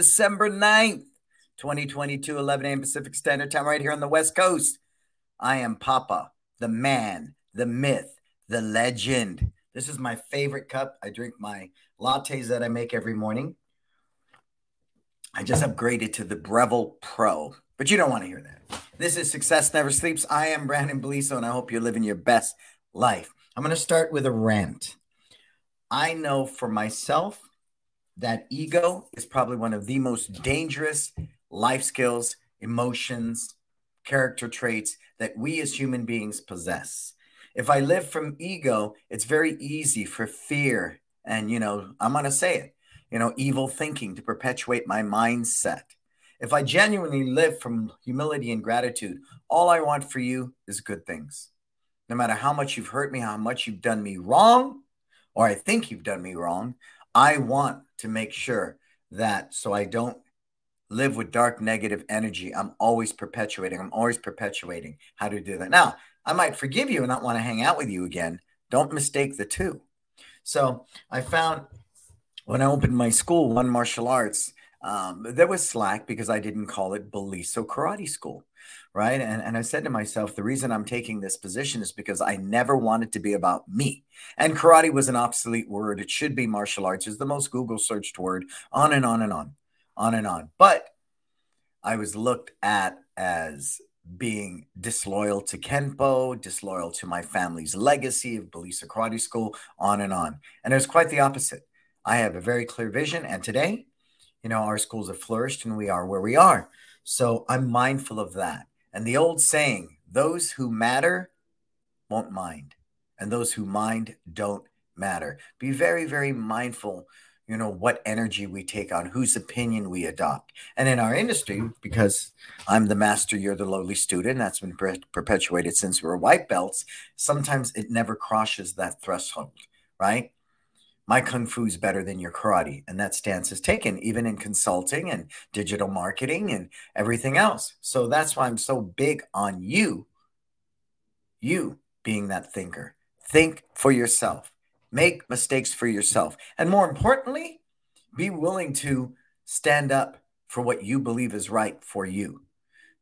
December 9th, 2022, 11 a.m. Pacific Standard Time, right here on the West Coast. I am Papa, the man, the myth, the legend. This is my favorite cup. I drink my lattes that I make every morning. I just upgraded to the Breville Pro, but you don't want to hear that. This is Success Never Sleeps. I am Brandon Beliso, and I hope you're living your best life. I'm going to start with a rant. I know for myself that ego is probably one of the most dangerous life skills, emotions, character traits that we as human beings possess. If I live from ego, it's very easy for fear and, you know, I'm going to say it, you know, evil thinking to perpetuate my mindset. If I genuinely live from humility and gratitude, all I want for you is good things. No matter how much you've hurt me, how much you've done me wrong, or I think you've done me wrong, I want to make sure that so I don't live with dark negative energy. I'm always perpetuating. I'm always perpetuating how to do that. Now, I might forgive you and not want to hang out with you again. Don't mistake the two. So I found when I opened my school, One Martial Arts, um, there was slack because I didn't call it Beliso Karate School right? And, and I said to myself, the reason I'm taking this position is because I never wanted to be about me. And karate was an obsolete word. It should be martial arts, is the most Google searched word, on and on and on, on and on. But I was looked at as being disloyal to Kenpo, disloyal to my family's legacy of Beliso Karate School, on and on. And it was quite the opposite. I have a very clear vision. And today, you know, our schools have flourished and we are where we are. So I'm mindful of that. And the old saying, those who matter won't mind, and those who mind don't matter. Be very, very mindful, you know, what energy we take on, whose opinion we adopt. And in our industry, because I'm the master, you're the lowly student, that's been per- perpetuated since we were white belts, sometimes it never crosses that threshold, right? My kung fu is better than your karate and that stance is taken even in consulting and digital marketing and everything else. So that's why i'm so big on you you being that thinker. Think for yourself. Make mistakes for yourself. And more importantly be willing to stand up for what you believe is right for you.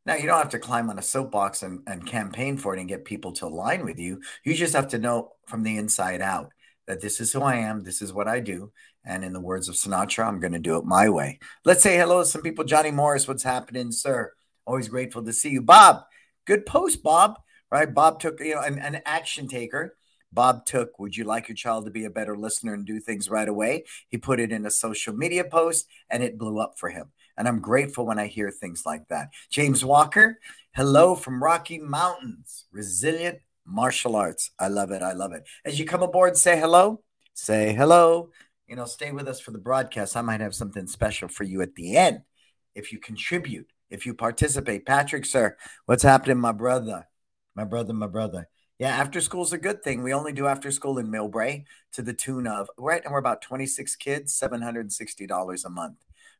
Now you don't have to climb on a soapbox and, and campaign for it and get people to align with you. You just have to know from the inside out that this is who I am, this is what I do. And in the words of Sinatra, I'm going to do it my way. Let's say hello to some people. Johnny Morris, what's happening, sir? Always grateful to see you. Bob, good post, Bob. Right? Bob took, you know, an, an action taker. Bob took, Would you like your child to be a better listener and do things right away? He put it in a social media post and it blew up for him. And I'm grateful when I hear things like that. James Walker, hello from Rocky Mountains, resilient martial arts. I love it. I love it. As you come aboard, say hello. Say hello. You know, stay with us for the broadcast. I might have something special for you at the end if you contribute, if you participate. Patrick, sir, what's happening, my brother? My brother, my brother. Yeah, after school's a good thing. We only do after school in Millbrae to the tune of right, and we're about 26 kids, $760 a month.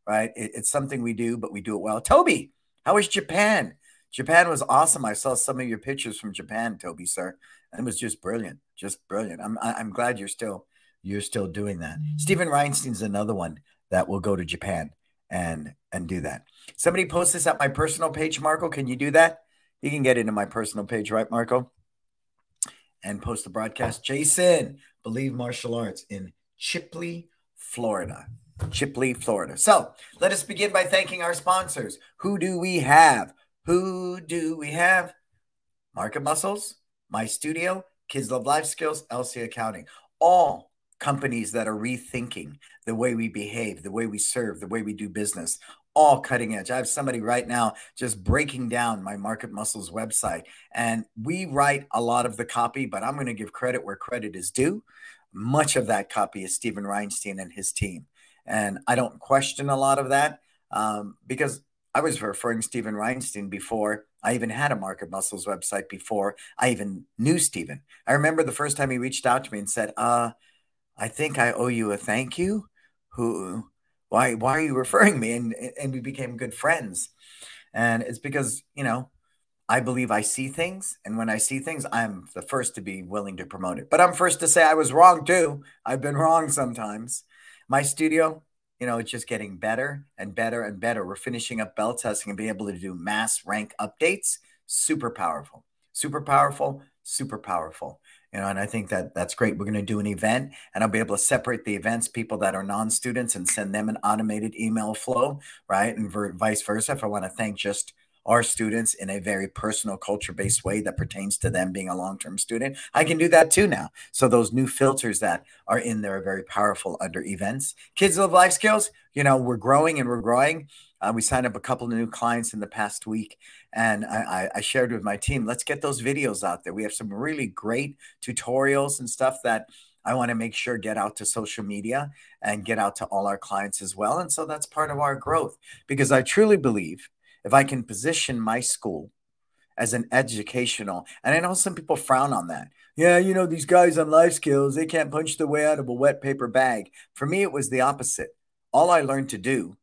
Right. It, it's something we do, but we do it well. Toby, how is Japan? Japan was awesome. I saw some of your pictures from Japan, Toby, sir. And it was just brilliant, just brilliant. I'm I'm glad you're still you're still doing that. Mm-hmm. Stephen Reinstein's another one that will go to Japan and and do that. Somebody post this at my personal page, Marco. Can you do that? You can get into my personal page, right, Marco? And post the broadcast. Jason, believe martial arts in Chipley, Florida. Chipley, Florida. So let us begin by thanking our sponsors. Who do we have? Who do we have? Market Muscles, My Studio, Kids Love Life Skills, LC Accounting. All companies that are rethinking the way we behave, the way we serve, the way we do business. All cutting edge. I have somebody right now just breaking down my Market Muscles website. And we write a lot of the copy, but I'm going to give credit where credit is due. Much of that copy is Stephen Reinstein and his team. And I don't question a lot of that um, because I was referring Stephen Reinstein before I even had a Market Muscles website before I even knew Stephen. I remember the first time he reached out to me and said, uh, I think I owe you a thank you. Who why why are you referring me? And and we became good friends. And it's because, you know, I believe I see things. And when I see things, I'm the first to be willing to promote it. But I'm first to say I was wrong too. I've been wrong sometimes. My studio, you know, it's just getting better and better and better. We're finishing up bell testing and being able to do mass rank updates. Super powerful, super powerful, super powerful. You know, and I think that that's great. We're going to do an event, and I'll be able to separate the events people that are non-students and send them an automated email flow, right, and vice versa. If I want to thank just our students in a very personal culture based way that pertains to them being a long term student. I can do that too now. So those new filters that are in there are very powerful under events. Kids Love Life Skills, you know, we're growing and we're growing. Uh, we signed up a couple of new clients in the past week, and I, I, shared with my team, let's get those videos out there. We have some really great tutorials and stuff that I want to make sure get out to social media and get out to all our clients as well. And so that's part of our growth because I truly believe if I can position my school as an educational, and I know some people frown on that. Yeah, you know, these guys on life skills, they can't punch their way out of a wet paper bag. For me, it was the opposite. All I learned to do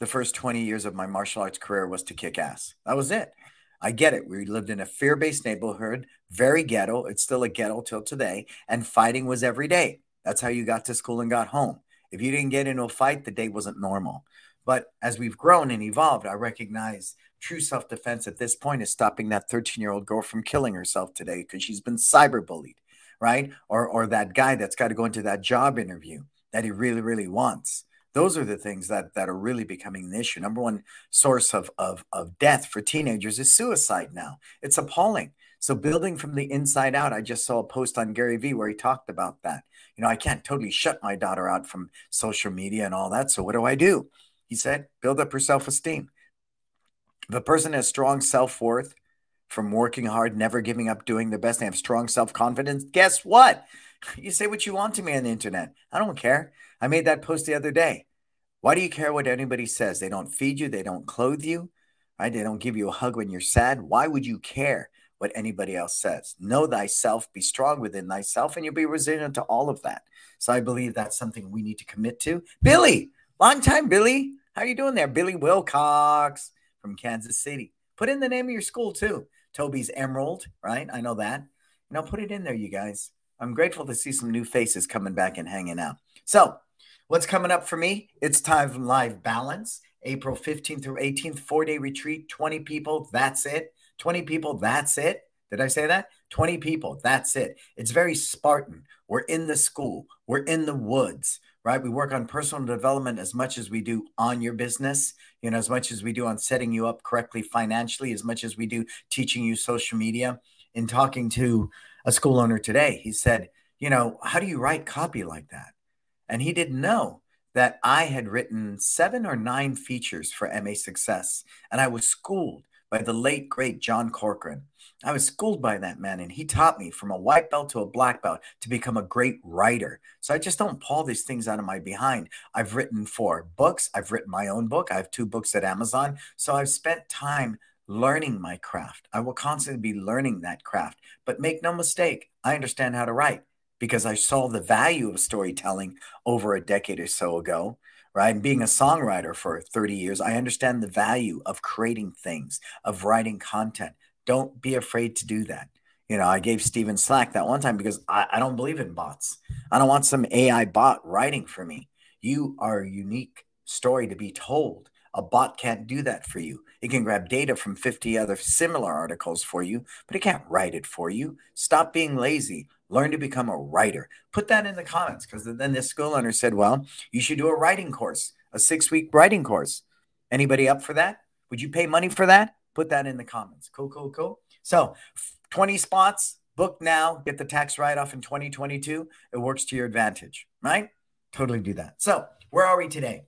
the first 20 years of my martial arts career was to kick ass. That was it. I get it. We lived in a fear based neighborhood, very ghetto. It's still a ghetto till today. And fighting was every day. That's how you got to school and got home. If you didn't get into a fight, the day wasn't normal. But as we've grown and evolved, I recognize true self defense at this point is stopping that 13 year old girl from killing herself today because she's been cyberbullied, right? Or, or that guy that's got to go into that job interview that he really, really wants. Those are the things that, that are really becoming an issue. Number one source of, of, of death for teenagers is suicide now. It's appalling. So, building from the inside out, I just saw a post on Gary Vee where he talked about that. You know, I can't totally shut my daughter out from social media and all that. So, what do I do? He said, build up her self esteem. If a person has strong self worth from working hard, never giving up, doing their best, they have strong self confidence, guess what? You say what you want to me on the internet. I don't care. I made that post the other day. Why do you care what anybody says? They don't feed you, they don't clothe you, right? They don't give you a hug when you're sad. Why would you care what anybody else says? Know thyself, be strong within thyself, and you'll be resilient to all of that. So I believe that's something we need to commit to. Billy, long time, Billy. How are you doing there? Billy Wilcox from Kansas City. Put in the name of your school too. Toby's Emerald, right? I know that. You know, put it in there, you guys. I'm grateful to see some new faces coming back and hanging out. So, what's coming up for me? It's time for live balance. April 15th through 18th, four day retreat, 20 people. That's it. 20 people. That's it. Did I say that? 20 people. That's it. It's very Spartan. We're in the school, we're in the woods right? We work on personal development as much as we do on your business, you know, as much as we do on setting you up correctly financially, as much as we do teaching you social media. In talking to a school owner today, he said, you know, how do you write copy like that? And he didn't know that I had written seven or nine features for MA Success, and I was schooled by the late, great John Corcoran. I was schooled by that man, and he taught me from a white belt to a black belt to become a great writer. So I just don't pull these things out of my behind. I've written four books, I've written my own book, I have two books at Amazon. So I've spent time learning my craft. I will constantly be learning that craft. But make no mistake, I understand how to write because I saw the value of storytelling over a decade or so ago right? Being a songwriter for 30 years, I understand the value of creating things, of writing content. Don't be afraid to do that. You know, I gave Steven Slack that one time because I, I don't believe in bots. I don't want some AI bot writing for me. You are a unique story to be told. A bot can't do that for you. It can grab data from 50 other similar articles for you, but it can't write it for you. Stop being lazy. Learn to become a writer. Put that in the comments because then this school owner said, well, you should do a writing course, a six week writing course. Anybody up for that? Would you pay money for that? Put that in the comments. Cool, cool, cool. So 20 spots, book now, get the tax write off in 2022. It works to your advantage, right? Totally do that. So, where are we today?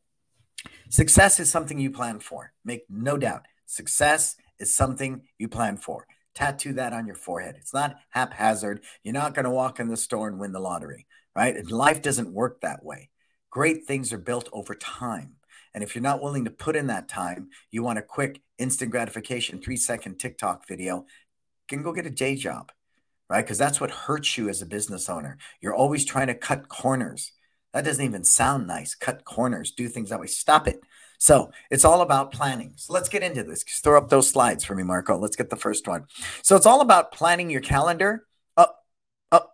Success is something you plan for. Make no doubt. Success is something you plan for tattoo that on your forehead. It's not haphazard. You're not going to walk in the store and win the lottery, right? Life doesn't work that way. Great things are built over time. And if you're not willing to put in that time, you want a quick instant gratification, three second TikTok video, can go get a day job, right? Because that's what hurts you as a business owner. You're always trying to cut corners. That doesn't even sound nice. Cut corners, do things that way. Stop it. So it's all about planning. So let's get into this. Throw up those slides for me, Marco. Let's get the first one. So it's all about planning your calendar. Up, up.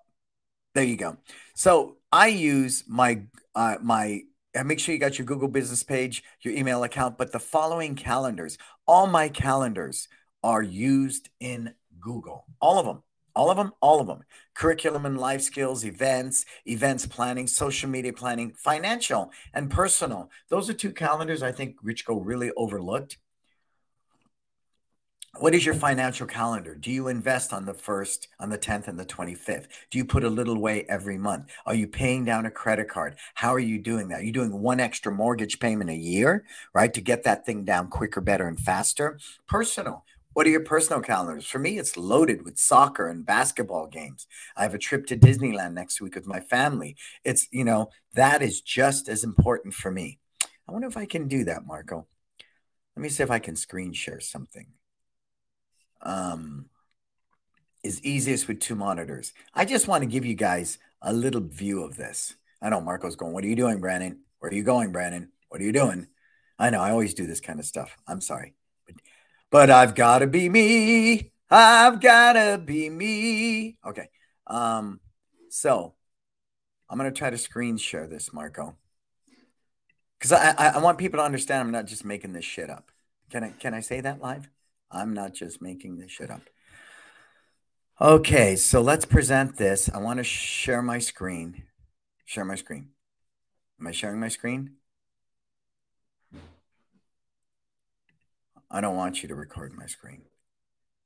There you go. So I use my uh, my make sure you got your Google business page, your email account, but the following calendars, all my calendars are used in Google. All of them. All of them, all of them. Curriculum and life skills, events, events planning, social media planning, financial and personal. Those are two calendars I think Rich Go really overlooked. What is your financial calendar? Do you invest on the 1st, on the 10th, and the 25th? Do you put a little away every month? Are you paying down a credit card? How are you doing that? Are you doing one extra mortgage payment a year, right? To get that thing down quicker, better, and faster? Personal. What are your personal calendars? For me, it's loaded with soccer and basketball games. I have a trip to Disneyland next week with my family. It's, you know, that is just as important for me. I wonder if I can do that, Marco. Let me see if I can screen share something. Um, is easiest with two monitors. I just want to give you guys a little view of this. I know Marco's going, What are you doing, Brandon? Where are you going, Brandon? What are you doing? I know I always do this kind of stuff. I'm sorry. But I've got to be me. I've got to be me. Okay. Um, so I'm going to try to screen share this, Marco. Because I, I, I want people to understand I'm not just making this shit up. Can I can I say that live? I'm not just making this shit up. Okay, so let's present this. I want to share my screen. Share my screen. Am I sharing my screen? I don't want you to record my screen.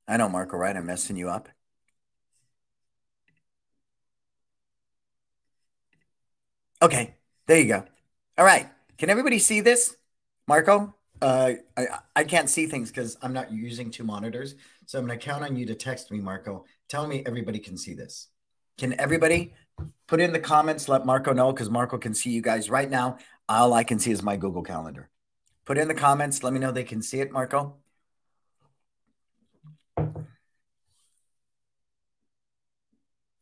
I know, Marco, right? I'm messing you up. Okay, there you go. All right. Can everybody see this? Marco? Uh, I, I can't see things because I'm not using two monitors. So I'm going to count on you to text me, Marco. Tell me everybody can see this. Can everybody put in the comments? Let Marco know because Marco can see you guys right now. All I can see is my Google Calendar. Put in the comments. Let me know they can see it, Marco.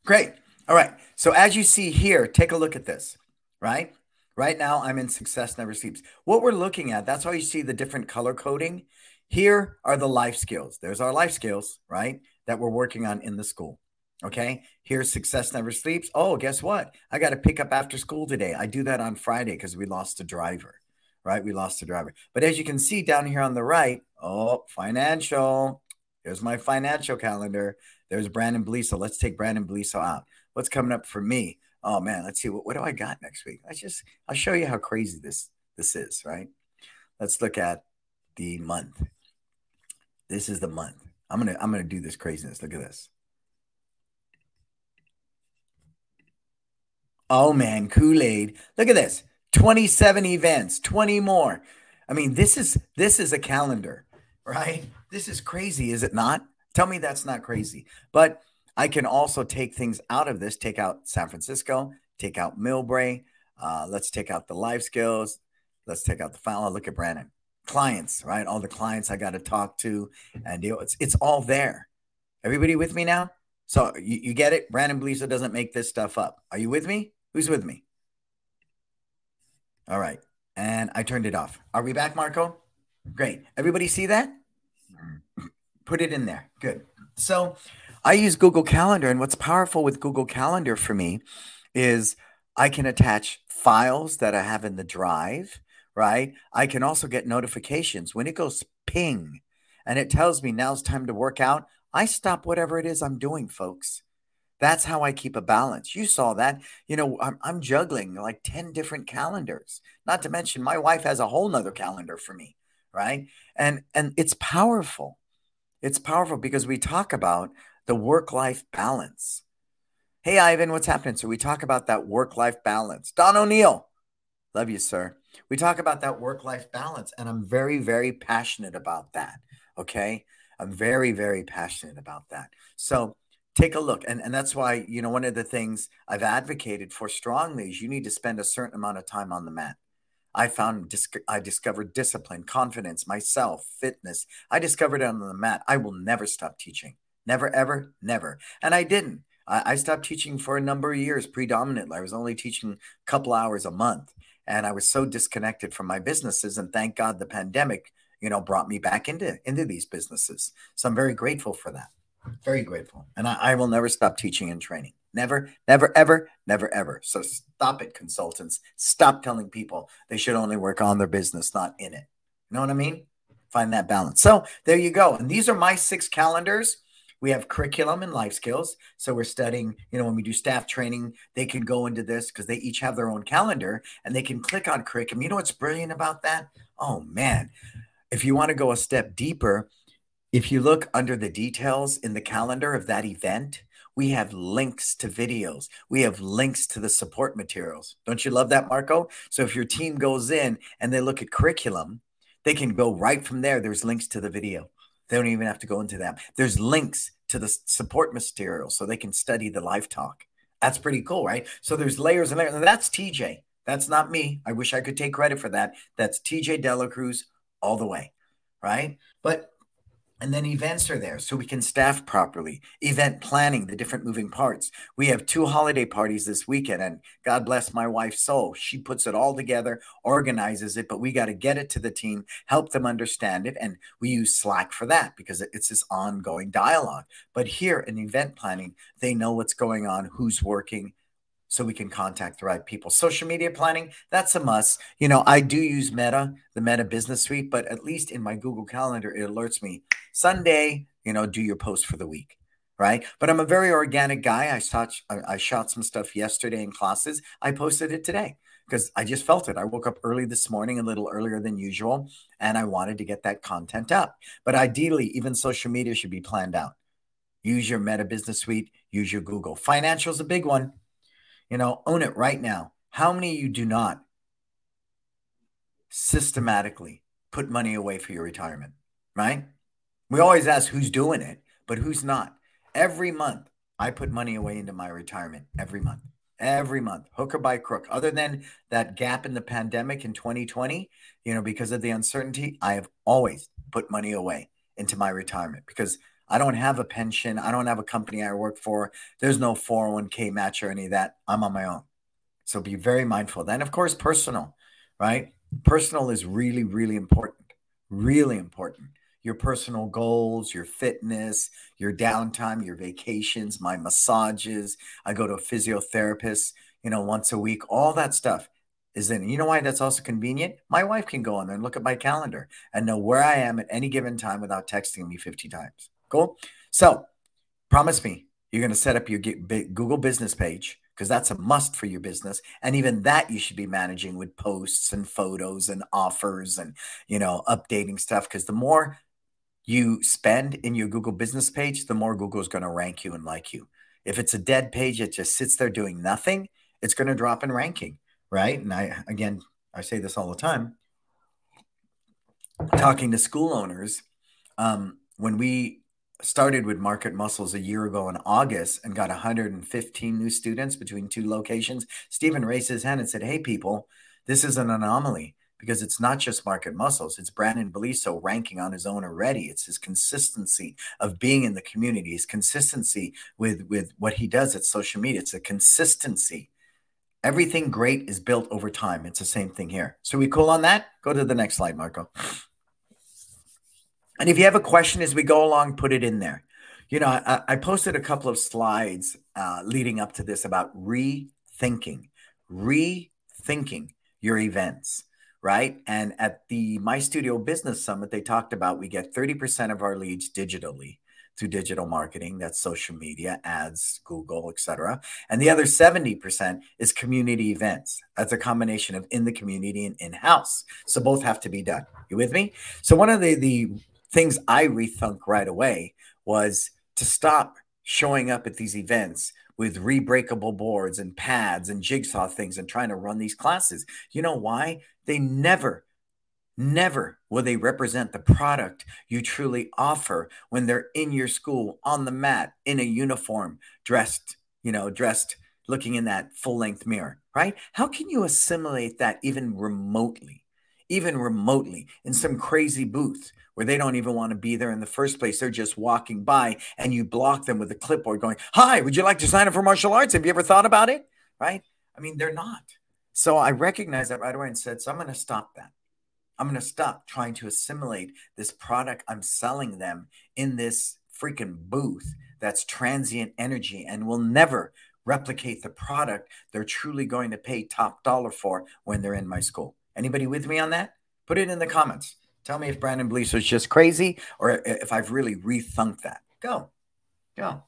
Great. All right. So as you see here, take a look at this, right? Right now, I'm in Success Never Sleeps. What we're looking at, that's why you see the different color coding. Here are the life skills. There's our life skills, right? That we're working on in the school. Okay. Here's Success Never Sleeps. Oh, guess what? I got to pick up after school today. I do that on Friday because we lost a driver right? We lost the driver. But as you can see down here on the right, oh, financial. Here's my financial calendar. There's Brandon Beliso. Let's take Brandon Beliso out. What's coming up for me? Oh man, let's see what, what do I got next week. I just I'll show you how crazy this this is, right? Let's look at the month. This is the month. I'm gonna I'm gonna do this craziness. Look at this. Oh man, Kool-Aid. Look at this. 27 events, 20 more. I mean, this is this is a calendar, right? This is crazy, is it not? Tell me that's not crazy. But I can also take things out of this, take out San Francisco, take out Millbrae. Uh, let's take out the life skills. Let's take out the file. Look at Brandon. Clients, right? All the clients I got to talk to and deal. It's it's all there. Everybody with me now? So you, you get it? Brandon Beliso doesn't make this stuff up. Are you with me? Who's with me? All right. And I turned it off. Are we back, Marco? Great. Everybody see that? Put it in there. Good. So I use Google Calendar. And what's powerful with Google Calendar for me is I can attach files that I have in the drive, right? I can also get notifications when it goes ping and it tells me now's time to work out. I stop whatever it is I'm doing, folks. That's how I keep a balance. You saw that. You know, I'm, I'm juggling like 10 different calendars. Not to mention my wife has a whole nother calendar for me, right? And and it's powerful. It's powerful because we talk about the work-life balance. Hey Ivan, what's happening? So we talk about that work-life balance. Don O'Neill, love you, sir. We talk about that work-life balance, and I'm very, very passionate about that. Okay. I'm very, very passionate about that. So take a look and, and that's why you know one of the things i've advocated for strongly is you need to spend a certain amount of time on the mat. I found i discovered discipline confidence myself fitness. I discovered it on the mat. I will never stop teaching. Never ever never. And i didn't. I, I stopped teaching for a number of years predominantly. I was only teaching a couple hours a month and i was so disconnected from my businesses and thank god the pandemic you know brought me back into into these businesses. So i'm very grateful for that very grateful. And I, I will never stop teaching and training. Never, never, ever, never, ever. So stop it, consultants. Stop telling people they should only work on their business, not in it. You know what I mean? Find that balance. So there you go. And these are my six calendars. We have curriculum and life skills. So we're studying, you know, when we do staff training, they can go into this because they each have their own calendar and they can click on curriculum. You know what's brilliant about that? Oh, man. If you want to go a step deeper, if you look under the details in the calendar of that event, we have links to videos. We have links to the support materials. Don't you love that, Marco? So if your team goes in and they look at curriculum, they can go right from there. There's links to the video. They don't even have to go into them. There's links to the support materials so they can study the live talk. That's pretty cool, right? So there's layers and layers. And that's TJ. That's not me. I wish I could take credit for that. That's TJ Delacruz all the way, right? But and then events are there so we can staff properly. Event planning, the different moving parts. We have two holiday parties this weekend, and God bless my wife's soul. She puts it all together, organizes it, but we got to get it to the team, help them understand it. And we use Slack for that because it's this ongoing dialogue. But here in event planning, they know what's going on, who's working, so we can contact the right people. Social media planning, that's a must. You know, I do use Meta, the Meta Business Suite, but at least in my Google Calendar, it alerts me Sunday, you know, do your post for the week. Right. But I'm a very organic guy. I shot, I shot some stuff yesterday in classes. I posted it today because I just felt it. I woke up early this morning, a little earlier than usual, and I wanted to get that content up. But ideally, even social media should be planned out. Use your Meta Business Suite, use your Google. Financial is a big one. You know, own it right now. How many you do not systematically put money away for your retirement, right? We always ask who's doing it, but who's not. Every month, I put money away into my retirement every month, every month, hook or by crook. Other than that gap in the pandemic in 2020, you know, because of the uncertainty, I have always put money away into my retirement because I don't have a pension. I don't have a company I work for. There's no 401k match or any of that. I'm on my own. So be very mindful. Then, of course, personal, right? Personal is really, really important. Really important. Your personal goals, your fitness, your downtime, your vacations, my massages. I go to a physiotherapist, you know, once a week. All that stuff is in. You know why that's also convenient? My wife can go on there and look at my calendar and know where I am at any given time without texting me 50 times. Cool. So promise me you're going to set up your Google business page because that's a must for your business. And even that you should be managing with posts and photos and offers and, you know, updating stuff. Because the more you spend in your Google business page, the more Google is going to rank you and like you. If it's a dead page that just sits there doing nothing, it's going to drop in ranking, right? And I, again, I say this all the time. Talking to school owners, um, when we started with Market Muscles a year ago in August and got 115 new students between two locations, Stephen raised his hand and said, Hey, people, this is an anomaly because it's not just Market Muscles, it's Brandon Beliso ranking on his own already. It's his consistency of being in the community, his consistency with, with what he does at social media. It's a consistency. Everything great is built over time. It's the same thing here. So we cool on that? Go to the next slide, Marco. And if you have a question as we go along, put it in there. You know, I, I posted a couple of slides uh, leading up to this about rethinking, rethinking your events, right? And at the My Studio Business Summit, they talked about we get 30% of our leads digitally through digital marketing. That's social media ads google etc and the other 70% is community events. That's a combination of in the community and in-house. So both have to be done. You with me? So one of the the things I rethunk right away was to stop showing up at these events with rebreakable boards and pads and jigsaw things and trying to run these classes. You know why? They never, never will they represent the product you truly offer when they're in your school on the mat in a uniform, dressed, you know, dressed looking in that full length mirror, right? How can you assimilate that even remotely? Even remotely in some crazy booth where they don't even want to be there in the first place. They're just walking by and you block them with a clipboard going, Hi, would you like to sign up for martial arts? Have you ever thought about it? Right? I mean, they're not. So I recognized that right away and said, So I'm going to stop that. I'm going to stop trying to assimilate this product I'm selling them in this freaking booth that's transient energy and will never replicate the product they're truly going to pay top dollar for when they're in my school. Anybody with me on that? Put it in the comments. Tell me if Brandon Blease was just crazy or if I've really rethunked that. Go. Go.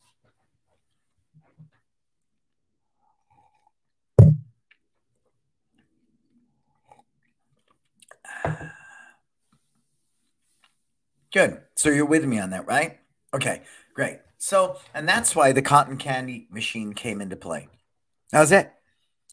Good. So you're with me on that, right? Okay, great. So, and that's why the cotton candy machine came into play. That was it.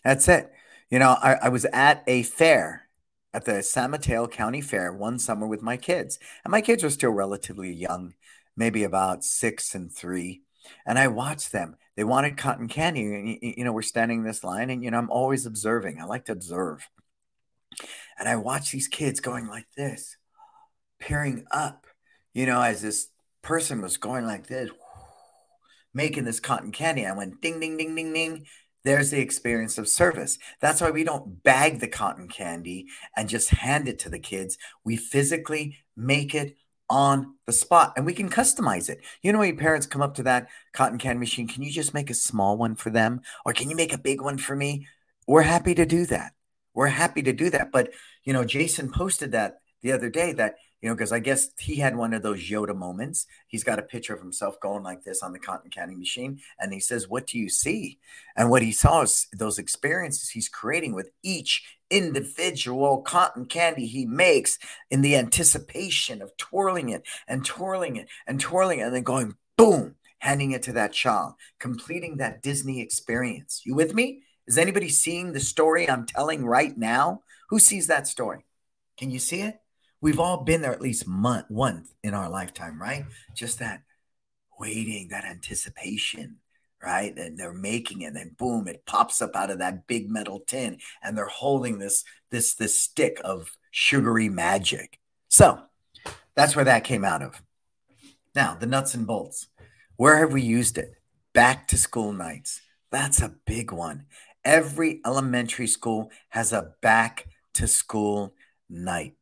That's it. You know, I, I was at a fair at the San Mateo County Fair one summer with my kids, and my kids were still relatively young, maybe about six and three. And I watched them. They wanted cotton candy. And, you know, we're standing in this line, and, you know, I'm always observing. I like to observe. And I watch these kids going like this, peering up, you know, as this person was going like this, making this cotton candy. I went ding, ding, ding, ding, ding. There's the experience of service. That's why we don't bag the cotton candy and just hand it to the kids. We physically make it on the spot and we can customize it. You know, when parents come up to that cotton candy machine, can you just make a small one for them? Or can you make a big one for me? We're happy to do that. We're happy to do that. But, you know, Jason posted that the other day that you know, because I guess he had one of those Yoda moments. He's got a picture of himself going like this on the cotton candy machine, and he says, What do you see? And what he saw is those experiences he's creating with each individual cotton candy he makes in the anticipation of twirling it and twirling it and twirling it, and then going boom, handing it to that child, completing that Disney experience. You with me? Is anybody seeing the story I'm telling right now? Who sees that story? Can you see it? We've all been there at least month once in our lifetime, right? Mm-hmm. Just that waiting, that anticipation, right? And they're making it, and then boom, it pops up out of that big metal tin, and they're holding this this this stick of sugary magic. So that's where that came out of. Now, the nuts and bolts. Where have we used it? Back to school nights. That's a big one. Every elementary school has a back to school night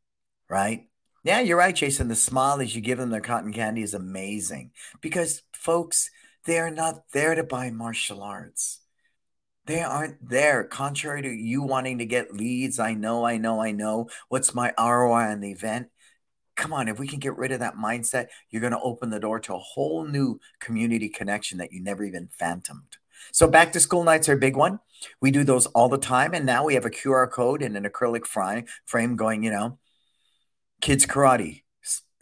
right? Yeah, you're right, Jason. The smile as you give them their cotton candy is amazing because, folks, they are not there to buy martial arts. They aren't there. Contrary to you wanting to get leads, I know, I know, I know. What's my ROI on the event? Come on, if we can get rid of that mindset, you're going to open the door to a whole new community connection that you never even phantomed. So, back to school nights are a big one. We do those all the time. And now we have a QR code and an acrylic frame going, you know, kids karate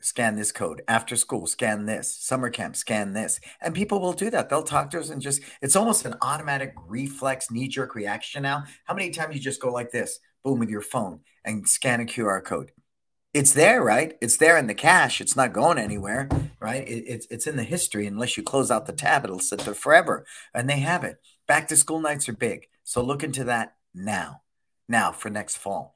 scan this code after school scan this summer camp scan this. And people will do that. They'll talk to us and just it's almost an automatic reflex knee-jerk reaction now. How many times you just go like this boom with your phone and scan a qr code? It's there right? It's there in the cache. It's not going anywhere right? It, it's, it's in the history. Unless you close out the tab it'll sit there forever. And they have it. Back to school nights are big. So look into that now. Now for next fall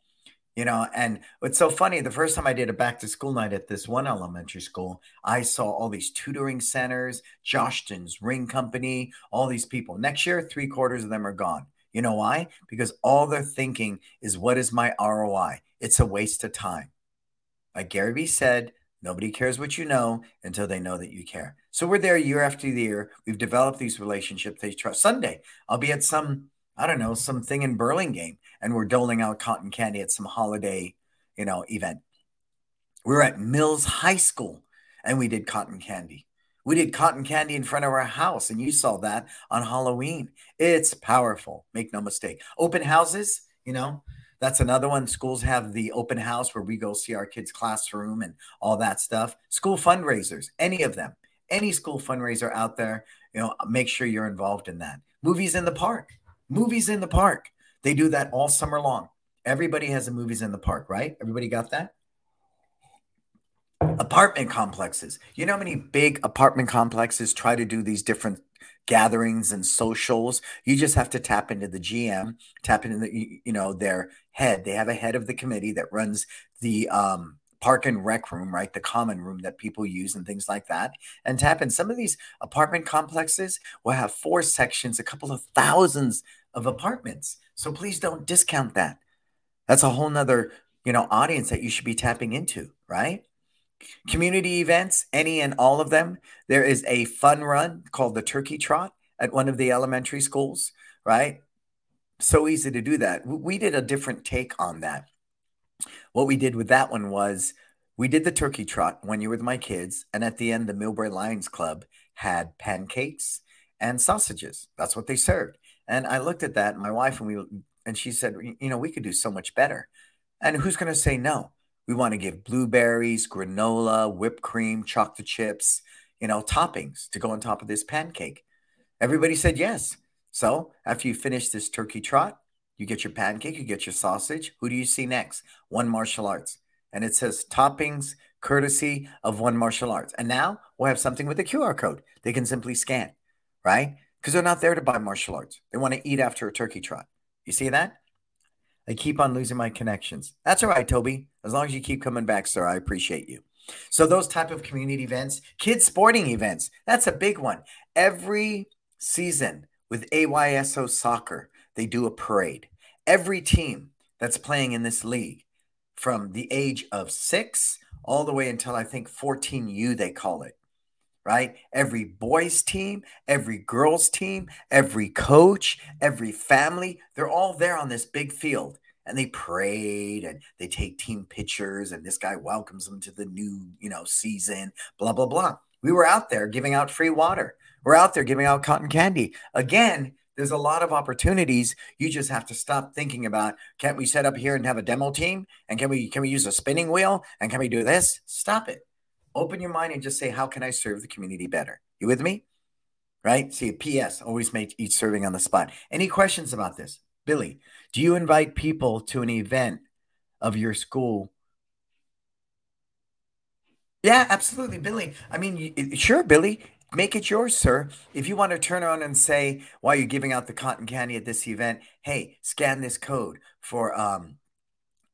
you know and it's so funny the first time i did a back to school night at this one elementary school i saw all these tutoring centers joshtons ring company all these people. Next year three quarters of them are gone. You know why? Because all they're thinking is what is my roi it's a waste of time. Like gary vee said nobody cares what you know until they know that you care. So we're there year after year. We've developed these relationships. They trust sunday i'll be at some I don't know, something in Burlingame, and we're doling out cotton candy at some holiday, you know, event. We were at Mills High School and we did cotton candy. We did cotton candy in front of our house, and you saw that on Halloween. It's powerful, make no mistake. Open houses, you know, that's another one. Schools have the open house where we go see our kids' classroom and all that stuff. School fundraisers, any of them, any school fundraiser out there, you know, make sure you're involved in that. Movies in the park Movies in the park. They do that all summer long. Everybody has a movies in the park, right? Everybody got that? Apartment complexes. You know how many big apartment complexes try to do these different gatherings and socials? You just have to tap into the GM, tap into the, you know, their head. They have a head of the committee that runs the um, park and rec room, right? The common room that people use and things like that. And tap in some of these apartment complexes will have four sections, a couple of thousands of apartments. So please don't discount that. That's a whole nother, you know, audience that you should be tapping into, right? Community events, any and all of them. There is a fun run called the Turkey Trot at one of the elementary schools, right? So easy to do that. We did a different take on that. What we did with that one was we did the turkey trot when you were with my kids, and at the end, the Millbrae Lions Club had pancakes and sausages. That's what they served. And I looked at that, my wife, and we and she said, you know, we could do so much better. And who's going to say no? We want to give blueberries, granola, whipped cream, chocolate chips, you know, toppings to go on top of this pancake. Everybody said yes. So after you finish this turkey trot, you get your pancake, you get your sausage. Who do you see next? One Martial Arts. And it says toppings courtesy of One Martial Arts. And now we'll have something with a QR code they can simply scan, right? Because they're not there to buy martial arts. They want to eat after a turkey trot. You see that? I keep on losing my connections. That's all right, Toby. As long as you keep coming back, sir, I appreciate you. So those type of community events, kids sporting events, that's a big one. Every season with AYSO soccer, they do a parade. Every team that's playing in this league from the age of 6 all the way until I think 14U they call it right? Every boys' team, every girls' team, every coach, every family, they're all there on this big field. And they prayed and they take team pictures, and this guy welcomes them to the new, you know, season, blah, blah, blah. We were out there giving out free water. We're out there giving out cotton candy. Again, there's a lot of opportunities. You just have to stop thinking about can't we set up here and have a demo team? And can we can we use a spinning wheel? And can we do this? Stop it open your mind and just say, how can I serve the community better? You with me? Right? See, P.S. Always make each serving on the spot. Any questions about this? Billy, do you invite people to an event of your school? Yeah, absolutely, Billy. I mean, sure, Billy. Make it yours, sir. If you want to turn around and say, while you're giving out the cotton candy at this event, hey, scan this code for um,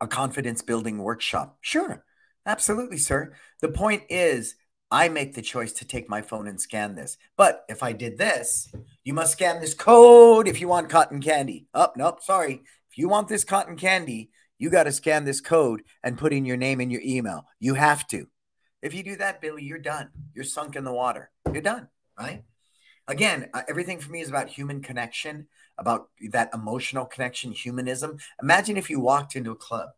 a confidence building workshop. Sure, Absolutely, sir. The point is, I make the choice to take my phone and scan this. But if I did this, you must scan this code if you want cotton candy. Oh, nope, sorry. If you want this cotton candy, you got to scan this code and put in your name and your email. You have to. If you do that, Billy, you're done. You're sunk in the water. You're done, right? Again, uh, everything for me is about human connection, about that emotional connection, humanism. Imagine if you walked into a club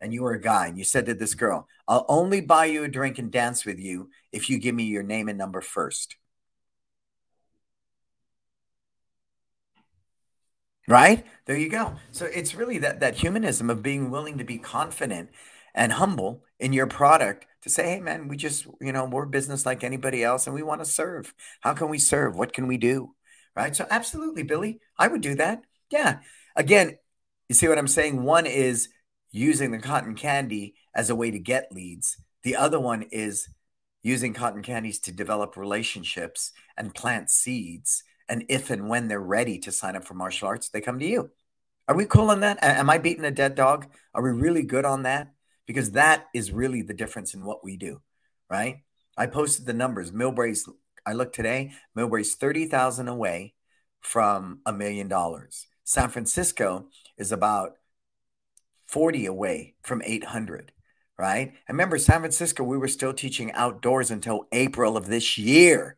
and you were a guy and you said to this girl, I'll only buy you a drink and dance with you if you give me your name and number first. Right? There you go. So it's really that that humanism of being willing to be confident and humble in your product to say, hey man, we just, you know, we're business like anybody else and we want to serve. How can we serve? What can we do? Right. So absolutely, Billy, I would do that. Yeah. Again, you see what I'm saying? One is using the cotton candy as a way to get leads. The other one is using cotton candies to develop relationships and plant seeds. And if and when they're ready to sign up for martial arts, they come to you. Are we cool on that? Am I beating a dead dog? Are we really good on that? Because that is really the difference in what we do, right? I posted the numbers. Millbrae's, I looked today, Millbrae's 30,000 away from a million dollars. San Francisco is about 40 away from 800, right? And remember, San Francisco, we were still teaching outdoors until April of this year,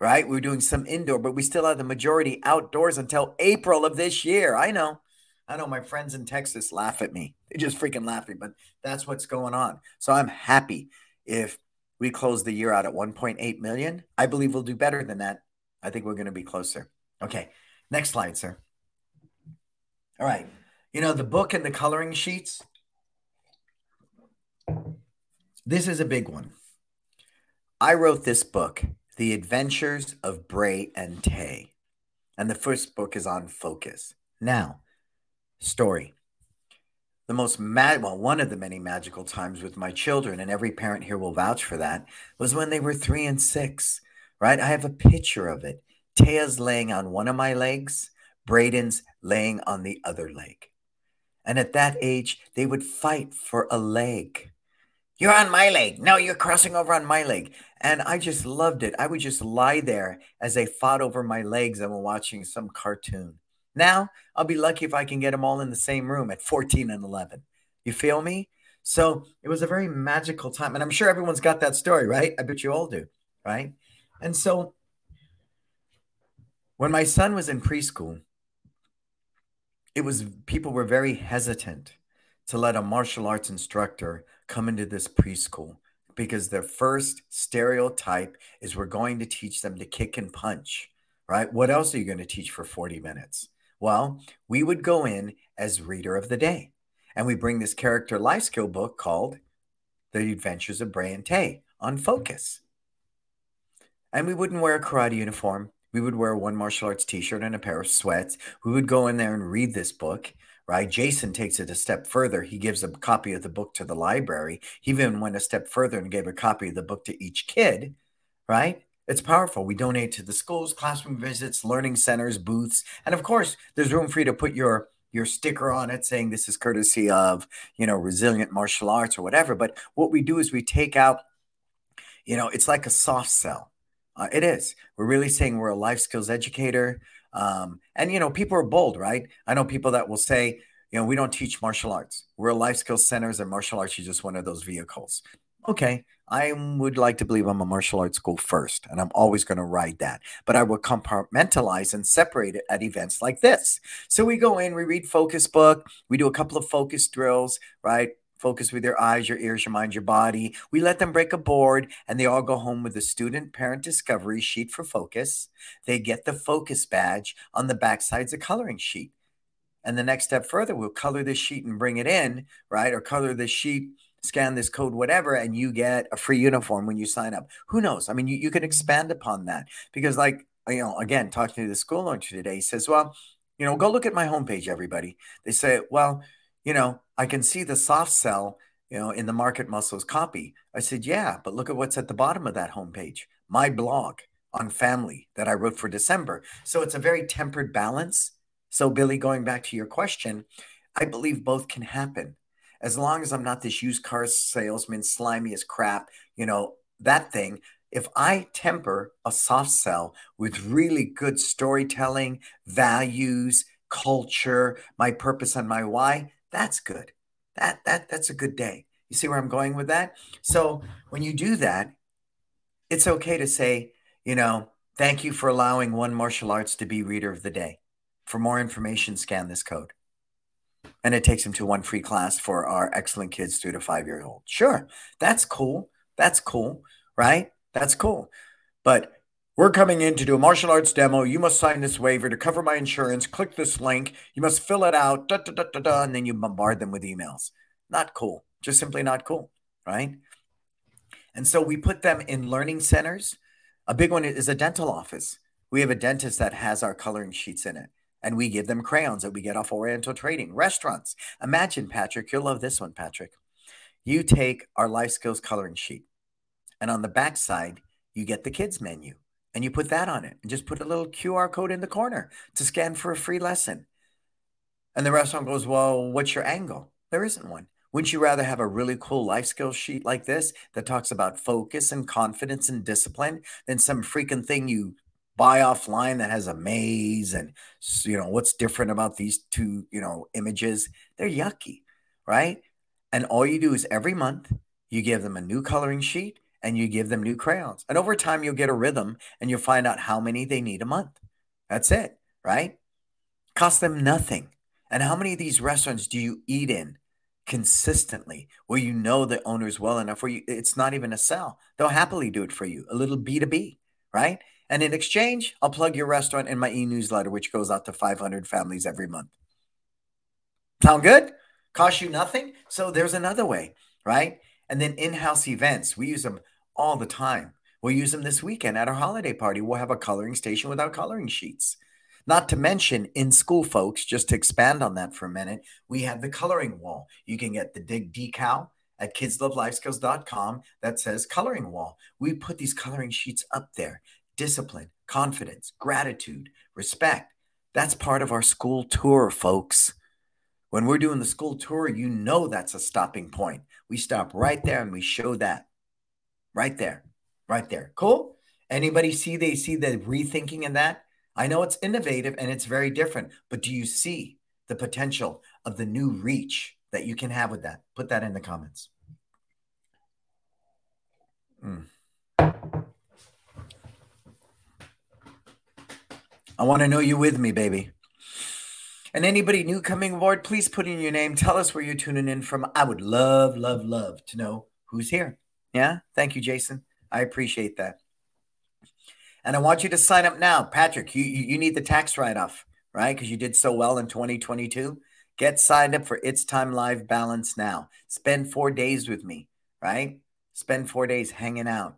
right? We were doing some indoor, but we still had the majority outdoors until April of this year. I know. I know my friends in Texas laugh at me. They just freaking laugh at me, but that's what's going on. So I'm happy if we close the year out at 1.8 million. I believe we'll do better than that. I think we're going to be closer. Okay. Next slide, sir. All right. You know, the book and the coloring sheets. This is a big one. I wrote this book, The Adventures of Bray and Tay. And the first book is on focus. Now, story. The most mad, well, one of the many magical times with my children, and every parent here will vouch for that, was when they were three and six, right? I have a picture of it. Taya's laying on one of my legs, Braden's laying on the other leg. And at that age, they would fight for a leg. You're on my leg. No, you're crossing over on my leg. And I just loved it. I would just lie there as they fought over my legs and were watching some cartoon. Now, I'll be lucky if I can get them all in the same room at 14 and 11. You feel me? So it was a very magical time. And I'm sure everyone's got that story, right? I bet you all do, right? And so When my son was in preschool, it was people were very hesitant to let a martial arts instructor come into this preschool because their first stereotype is we're going to teach them to kick and punch, right? What else are you going to teach for 40 minutes? Well, we would go in as reader of the day and we bring this character life skill book called The Adventures of Bray and Tay on focus. And we wouldn't wear a karate uniform. We would wear one martial arts t shirt and a pair of sweats. We would go in there and read this book right? Jason takes it a step further. He gives a copy of the book to the library. He even went a step further and gave a copy of the book to each kid, right? It's powerful. We donate to the schools, classroom visits, learning centers, booths, and of course, there's room for you to put your your sticker on it saying this is courtesy of, you know, resilient martial arts or whatever. But what we do is we take out, you know, it's like a soft sell. Uh, it is. We're really saying we're a life skills educator. Um, and you know, people are bold, right? I know people that will say, you know, we don't teach martial arts. We're life skills centers, and martial arts is just one of those vehicles. Okay, I would like to believe I'm a martial arts school first, and I'm always going to ride that. But I will compartmentalize and separate it at events like this. So we go in, we read focus book, we do a couple of focus drills, right? Focus with your eyes, your ears, your mind, your body. We let them break a board and they all go home with a student parent discovery sheet for focus. They get the focus badge on the backside's a coloring sheet. And the next step further, we'll color this sheet and bring it in, right? Or color this sheet, scan this code, whatever, and you get a free uniform when you sign up. Who knows? I mean, you, you can expand upon that because, like, you know, again, talking to the school owner today, he says, well, you know, go look at my homepage, everybody. They say, well, you know, I can see the soft sell, you know, in the market muscles copy. I said, yeah, but look at what's at the bottom of that homepage. My blog on family that I wrote for December. So it's a very tempered balance. So, Billy, going back to your question, I believe both can happen. As long as I'm not this used car salesman, slimy as crap, you know, that thing. If I temper a soft sell with really good storytelling, values, culture, my purpose, and my why, that's good. That that that's a good day. You see where I'm going with that? So when you do that, it's okay to say, you know, thank you for allowing one martial arts to be reader of the day. For more information, scan this code. And it takes them to one free class for our excellent kids, three to five year old. Sure, that's cool. That's cool, right? That's cool. But we're coming in to do a martial arts demo. You must sign this waiver to cover my insurance. Click this link. You must fill it out, da, da, da, da, da, and then you bombard them with emails. Not cool. Just simply not cool, right? And so we put them in learning centers. A big one is a dental office. We have a dentist that has our coloring sheets in it, and we give them crayons that we get off Oriental Trading. Restaurants. Imagine, Patrick, you'll love this one, Patrick. You take our life skills coloring sheet, and on the back side, you get the kids menu and you put that on it and just put a little QR code in the corner to scan for a free lesson. And the restaurant goes, Well, what's your angle? There isn't one. Wouldn't you rather have a really cool life skills sheet like this that talks about focus and confidence and discipline than some freaking thing you buy offline that has a maze and you know what's different about these two you know images they're yucky right and all you do is every month you give them a new coloring sheet and you give them new crayons. And over time, you'll get a rhythm and you'll find out how many they need a month. That's it, right? Cost them nothing. And how many of these restaurants do you eat in consistently where you know the owners well enough where you, it's not even a sell? They'll happily do it for you, a little B2B, right? And in exchange, I'll plug your restaurant in my e newsletter, which goes out to 500 families every month. Sound good? Cost you nothing? So there's another way, right? And then in house events, we use them all the time. We'll use them this weekend at our holiday party. We'll have a coloring station without coloring sheets. Not to mention, in school, folks, just to expand on that for a minute, we have the coloring wall. You can get the dig decal at kidslovelifeskills.com that says coloring wall. We put these coloring sheets up there discipline, confidence, gratitude, respect. That's part of our school tour, folks. When we're doing the school tour, you know that's a stopping point. We stop right there and we show that. Right there. Right there. Cool? Anybody see they see the rethinking in that? I know it's innovative and it's very different, but do you see the potential of the new reach that you can have with that? Put that in the comments. Mm. I want to know you with me, baby. And anybody new coming aboard, please put in your name. Tell us where you're tuning in from. I would love, love, love to know who's here. Yeah. Thank you, Jason. I appreciate that. And I want you to sign up now. Patrick, you, you need the tax write off, right? Because you did so well in 2022. Get signed up for It's Time Life Balance now. Spend four days with me, right? Spend four days hanging out.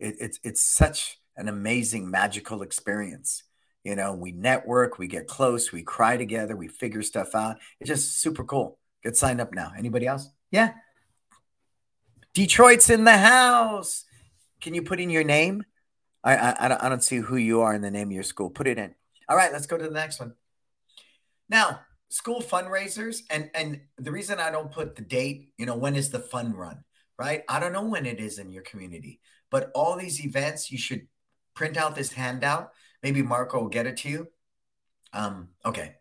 It, it's, it's such an amazing, magical experience. You know, we network, we get close, we cry together, we figure stuff out. It's just super cool. Get signed up now. Anybody else? Yeah. Detroit's in the house. Can you put in your name? I, I, I, don't, I don't see who you are in the name of your school. Put it in. All right, let's go to the next one. Now, school fundraisers, and and the reason I don't put the date, you know, when is the fun run, right? I don't know when it is in your community, but all these events, you should print out this handout Maybe Marco will get it to you. Um, okay.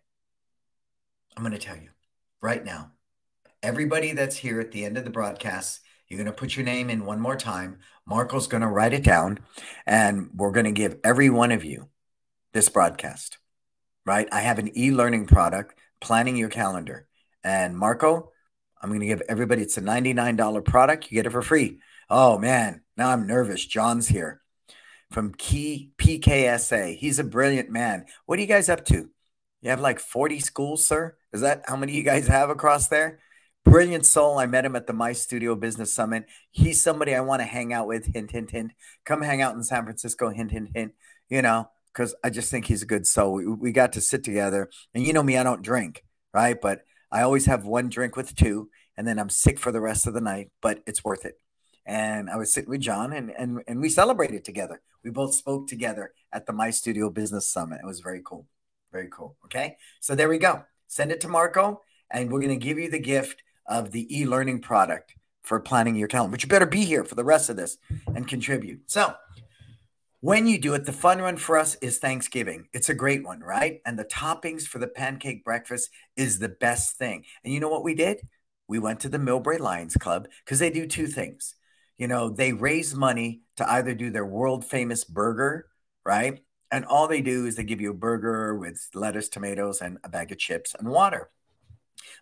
I'm going to tell you right now. Everybody that's here at the end of the broadcast, you're going to put your name in one more time. Marco's going to write it down, and we're going to give every one of you this broadcast, right? I have an e learning product, planning your calendar. And Marco, I'm going to give everybody, it's a $99 product. You get it for free. Oh, man. Now I'm nervous. John's here from Key PKSA. He's a brilliant man. What are you guys up to? You have like 40 schools, sir? Is that how many you guys have across there? Brilliant soul. I met him at the My Studio Business Summit. He's somebody I want to hang out with. Hint, hint, hint. Come hang out in San Francisco. Hint, hint, hint. You know, because I just think he's a good soul. We, we got to sit together. And you know me, I don't drink, right? But I always have one drink with two, and then I'm sick for the rest of the night, but it's worth it and I was sitting with John and and and we celebrated together. We both spoke together at the My Studio Business Summit. It was very cool. Very cool. Okay. So there we go. Send it to Marco and we're going to give you the gift of the e-learning product for planning your calendar. But you better be here for the rest of this and contribute. So when you do it, the fun one for us is Thanksgiving. It's a great one, right? And the toppings for the pancake breakfast is the best thing. And you know what we did? We went to the Millbrae Lions Club because they do two things you know, they raise money to either do their world famous burger, right? And all they do is they give you a burger with lettuce, tomatoes, and a bag of chips and water.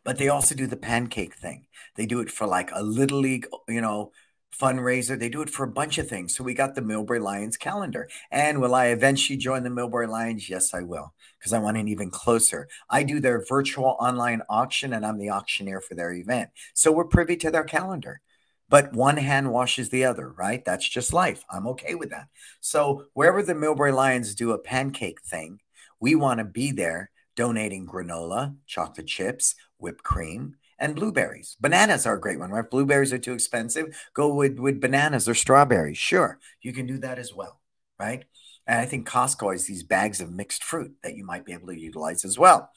But they also do the pancake thing. They do it for like a little league, you know, fundraiser. They do it for a bunch of things. So we got the Millbrae Lions calendar. And will I eventually join the Millbrae Lions? Yes, I will, because I want an even closer. I do their virtual online auction and I'm the auctioneer for their event. So we're privy to their calendar but one hand washes the other, right? That's just life. I'm okay with that. So wherever the Millbrae Lions do a pancake thing, we want to be there donating granola, chocolate chips, whipped cream, and blueberries. Bananas are a great one, right? Blueberries are too expensive. Go with, with bananas or strawberries. Sure, you can do that as well, right? And I think Costco has these bags of mixed fruit that you might be able to utilize as well.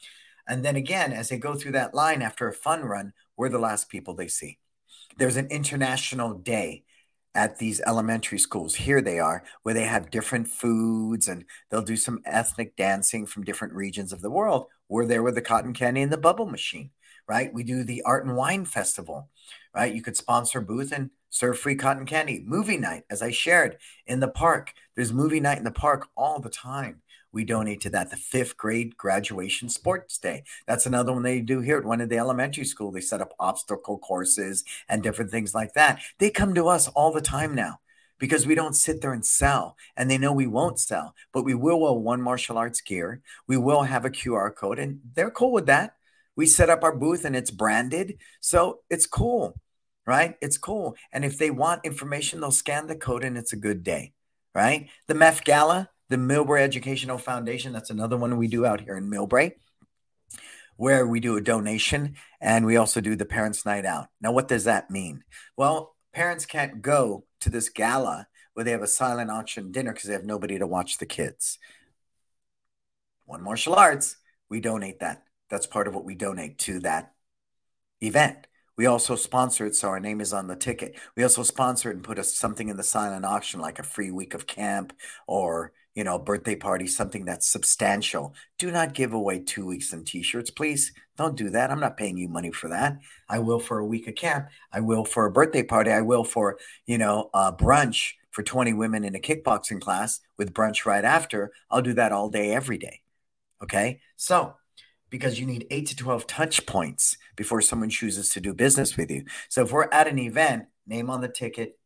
And then again, as they go through that line after a fun run, we're the last people they see there's an international day at these elementary schools. Here they are, where they have different foods and they'll do some ethnic dancing from different regions of the world. We're there with the cotton candy and the bubble machine, right? We do the art and wine festival, right? You could sponsor booth and serve free cotton candy. Movie night, as I shared in the park. There's movie night in the park all the time we donate to that. The fifth grade graduation sports day. That's another one they do here at one of the elementary school. They set up obstacle courses and different things like that. They come to us all the time now because we don't sit there and sell and they know we won't sell, but we will wear one martial arts gear. We will have a QR code and they're cool with that. We set up our booth and it's branded. So it's cool, right? It's cool. And if they want information, they'll scan the code and it's a good day, right? The MEF Gala, the Millbrae Educational Foundation. That's another one we do out here in Millbrae, where we do a donation and we also do the Parents' Night Out. Now, what does that mean? Well, parents can't go to this gala where they have a silent auction dinner because they have nobody to watch the kids. One Martial Arts, we donate that. That's part of what we donate to that event. We also sponsor it, so our name is on the ticket. We also sponsor it and put a, something in the silent auction, like a free week of camp or you know, birthday party, something that's substantial. Do not give away two weeks in t-shirts, please. Don't do that. I'm not paying you money for that. I will for a week of camp. I will for a birthday party. I will for, you know, a brunch for 20 women in a kickboxing class with brunch right after, I'll do that all day, every day. Okay. So, because you need eight to 12 touch points before someone chooses to do business with you. So, if we're at an event, name on the ticket,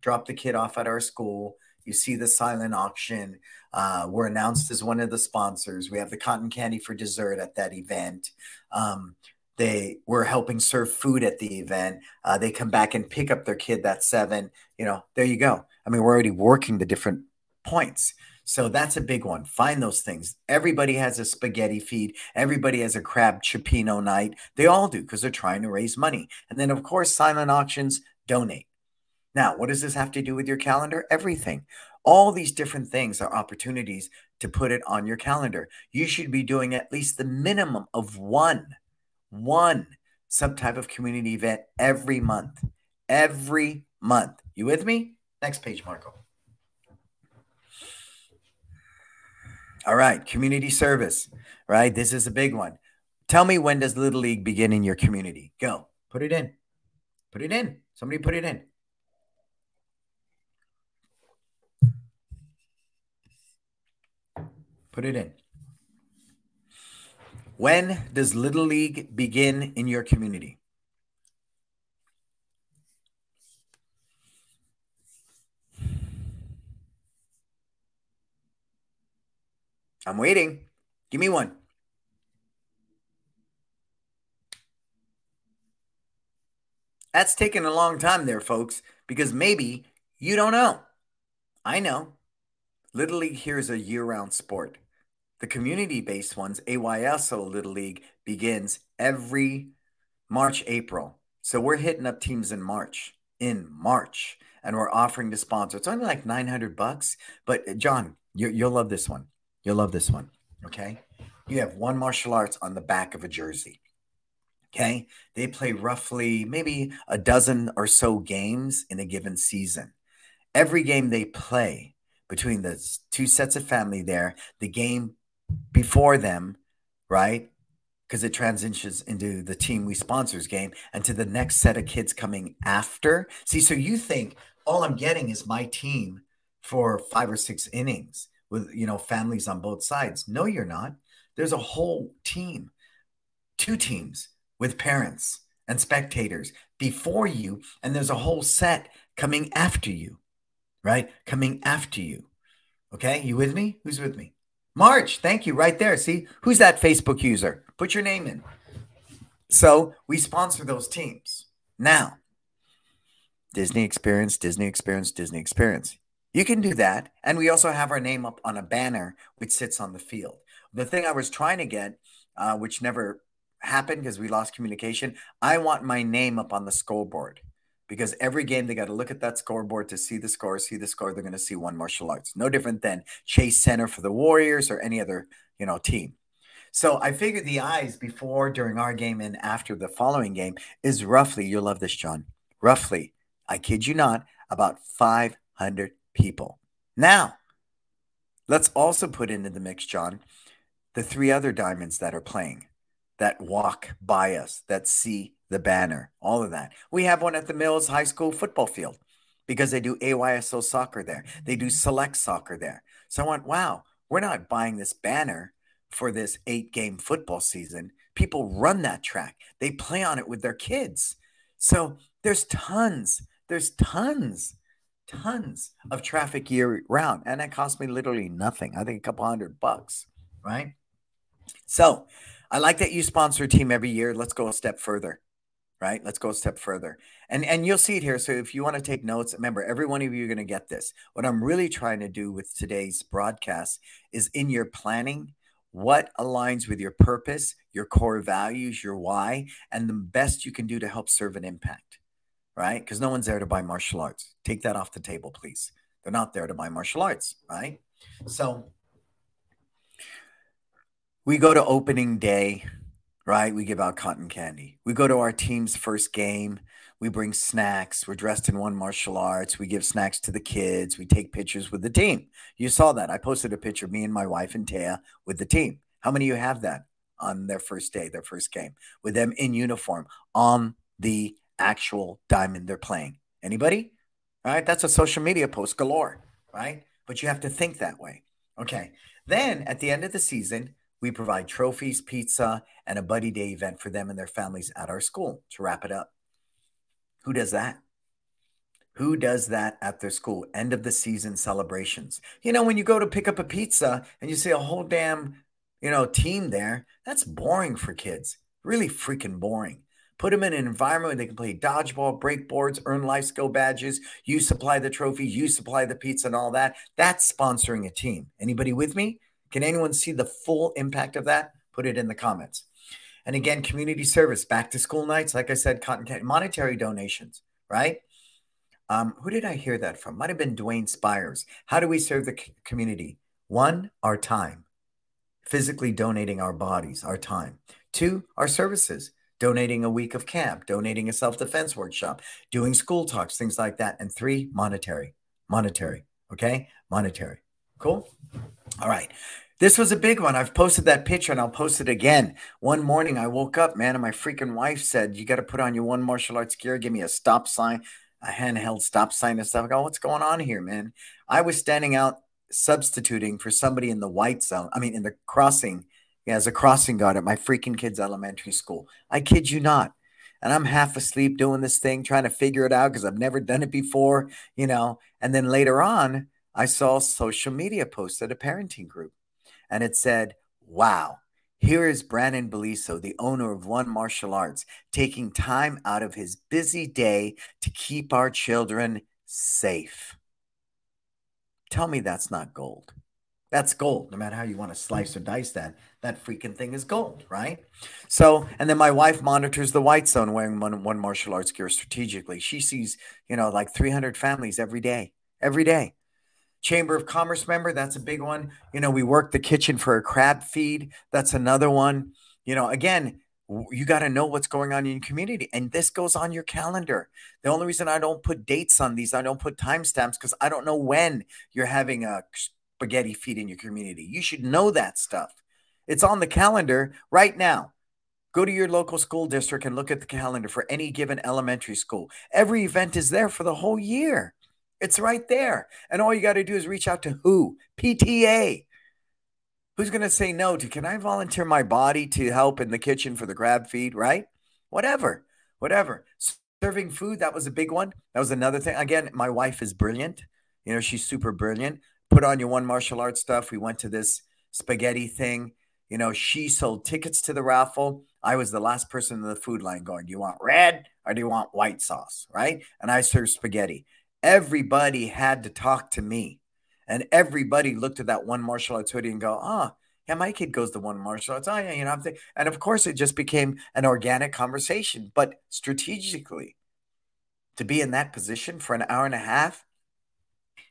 drop the kid off at our school, you see the silent auction. Uh, we're announced as one of the sponsors. We have the cotton candy for dessert at that event. Um, they were helping serve food at the event. Uh, they come back and pick up their kid that seven. You know, there you go. I mean, we're already working the different points. So that's a big one. Find those things. Everybody has a spaghetti feed. Everybody has a crab cioppino night. They all do because they're trying to raise money. And then, of course, silent auctions donate. Now, what does this have to do with your calendar? Everything. All these different things are opportunities to put it on your calendar. You should be doing at least the minimum of one one some type of community event every month. Every month. You with me? Next page, Marco. All right, community service, right? This is a big one. Tell me when does Little League begin in your community? Go. Put it in. Put it in. Somebody put it in. Put it in. When does Little League begin in your community? I'm waiting. Give me one. That's taking a long time there, folks, because maybe you don't know. I know. Little League here is a year round sport. The community based ones, AYSO Little League, begins every March, April. So we're hitting up teams in March, in March, and we're offering to sponsor. It's only like 900 bucks. But uh, John, you, you'll love this one. You'll love this one. Okay. You have one martial arts on the back of a jersey. Okay. They play roughly maybe a dozen or so games in a given season. Every game they play between the two sets of family there, the game before them, right? Because it transitions into the team we sponsors game and to the next set of kids coming after. See, so you think all I'm getting is my team for five or six innings with you know families on both sides. No, you're not. There's a whole team, two teams with parents and spectators before you, and there's a whole set coming after you, right? Coming after you. Okay, you with me? Who's with me? March, thank you. Right there. See, who's that Facebook user? Put your name in. So we sponsor those teams. Now, Disney Experience, Disney Experience, Disney Experience. You can do that. And we also have our name up on a banner which sits on the field. The thing I was trying to get, uh, which never happened because we lost communication, I want my name up on the scoreboard because every game they got to look at that scoreboard to see the score, see the score. They're going to see one martial arts, no different than Chase Center for the Warriors or any other you know team. So I figured the eyes before, during our game, and after the following game is roughly. You'll love this, John. Roughly, I kid you not, about 500 people. Now, let's also put into the mix, John, the three other diamonds that are playing, that walk by us, that see the banner, all of that. We have one at the Mills High School football field because they do AYSO soccer there. They do select soccer there. So I went, wow, we're not buying this banner for this eight game football season. People run that track, they play on it with their kids. So there's tons, there's tons, tons of traffic year round. And that cost me literally nothing. I think a couple hundred bucks, right? So I like that you sponsor a team every year. Let's go a step further right? Let's go a step further. And and you'll see it here. So if you want to take notes, remember every one of you are going to get this. What I'm really trying to do with today's broadcast is in your planning, what aligns with your purpose, your core values, your why, and the best you can do to help serve an impact. Right? Because no one's there to buy martial arts. Take that off the table, please. They're not there to buy martial arts, right? So we go to opening day right? We give out cotton candy. We go to our team's first game. We bring snacks. We're dressed in one martial arts. We give snacks to the kids. We take pictures with the team. You saw that. I posted a picture, me and my wife and Taya with the team. How many of you have that on their first day, their first game, with them in uniform on the actual diamond they're playing? Anybody? right? That's a social media post galore, right? But you have to think that way. Okay. Then at the end of the season, we provide trophies, pizza, and a buddy day event for them and their families at our school to wrap it up. Who does that? Who does that at their school? End of the season celebrations. You know, when you go to pick up a pizza and you see a whole damn, you know, team there, that's boring for kids. Really freaking boring. Put them in an environment where they can play dodgeball, break boards, earn life skill badges. You supply the trophy, you supply the pizza and all that. That's sponsoring a team. Anybody with me? Can anyone see the full impact of that? Put it in the comments. And again, community service, back to school nights, like I said, cotton monetary donations, right? Um, who did I hear that from? Might have been Dwayne Spires. How do we serve the community? One, our time, physically donating our bodies, our time. Two, our services, donating a week of camp, donating a self defense workshop, doing school talks, things like that. And three, monetary, monetary. Okay, monetary. Cool. All right. This was a big one. I've posted that picture and I'll post it again. One morning I woke up, man, and my freaking wife said, You got to put on your one martial arts gear, give me a stop sign, a handheld stop sign and stuff. I go, What's going on here, man? I was standing out substituting for somebody in the white zone, I mean, in the crossing, yeah, as a crossing guard at my freaking kids' elementary school. I kid you not. And I'm half asleep doing this thing, trying to figure it out because I've never done it before, you know. And then later on, I saw social media post at a parenting group and it said, Wow, here is Brandon Beliso, the owner of One Martial Arts, taking time out of his busy day to keep our children safe. Tell me that's not gold. That's gold, no matter how you want to slice or dice that. That freaking thing is gold, right? So, and then my wife monitors the white zone wearing one, one martial arts gear strategically. She sees, you know, like 300 families every day, every day. Chamber of Commerce member, that's a big one. You know, we work the kitchen for a crab feed. That's another one. You know, again, you got to know what's going on in your community. And this goes on your calendar. The only reason I don't put dates on these, I don't put timestamps because I don't know when you're having a spaghetti feed in your community. You should know that stuff. It's on the calendar right now. Go to your local school district and look at the calendar for any given elementary school. Every event is there for the whole year. It's right there. And all you got to do is reach out to who? PTA. Who's going to say no to, can I volunteer my body to help in the kitchen for the grab feed, right? Whatever, whatever. Serving food, that was a big one. That was another thing. Again, my wife is brilliant. You know, she's super brilliant. Put on your one martial arts stuff. We went to this spaghetti thing. You know, she sold tickets to the raffle. I was the last person in the food line going, Do you want red or do you want white sauce? Right. And I served spaghetti everybody had to talk to me. And everybody looked at that one martial arts hoodie and go, oh, yeah, my kid goes to one martial arts. Oh, yeah, you know, I'm and of course, it just became an organic conversation. But strategically, to be in that position for an hour and a half,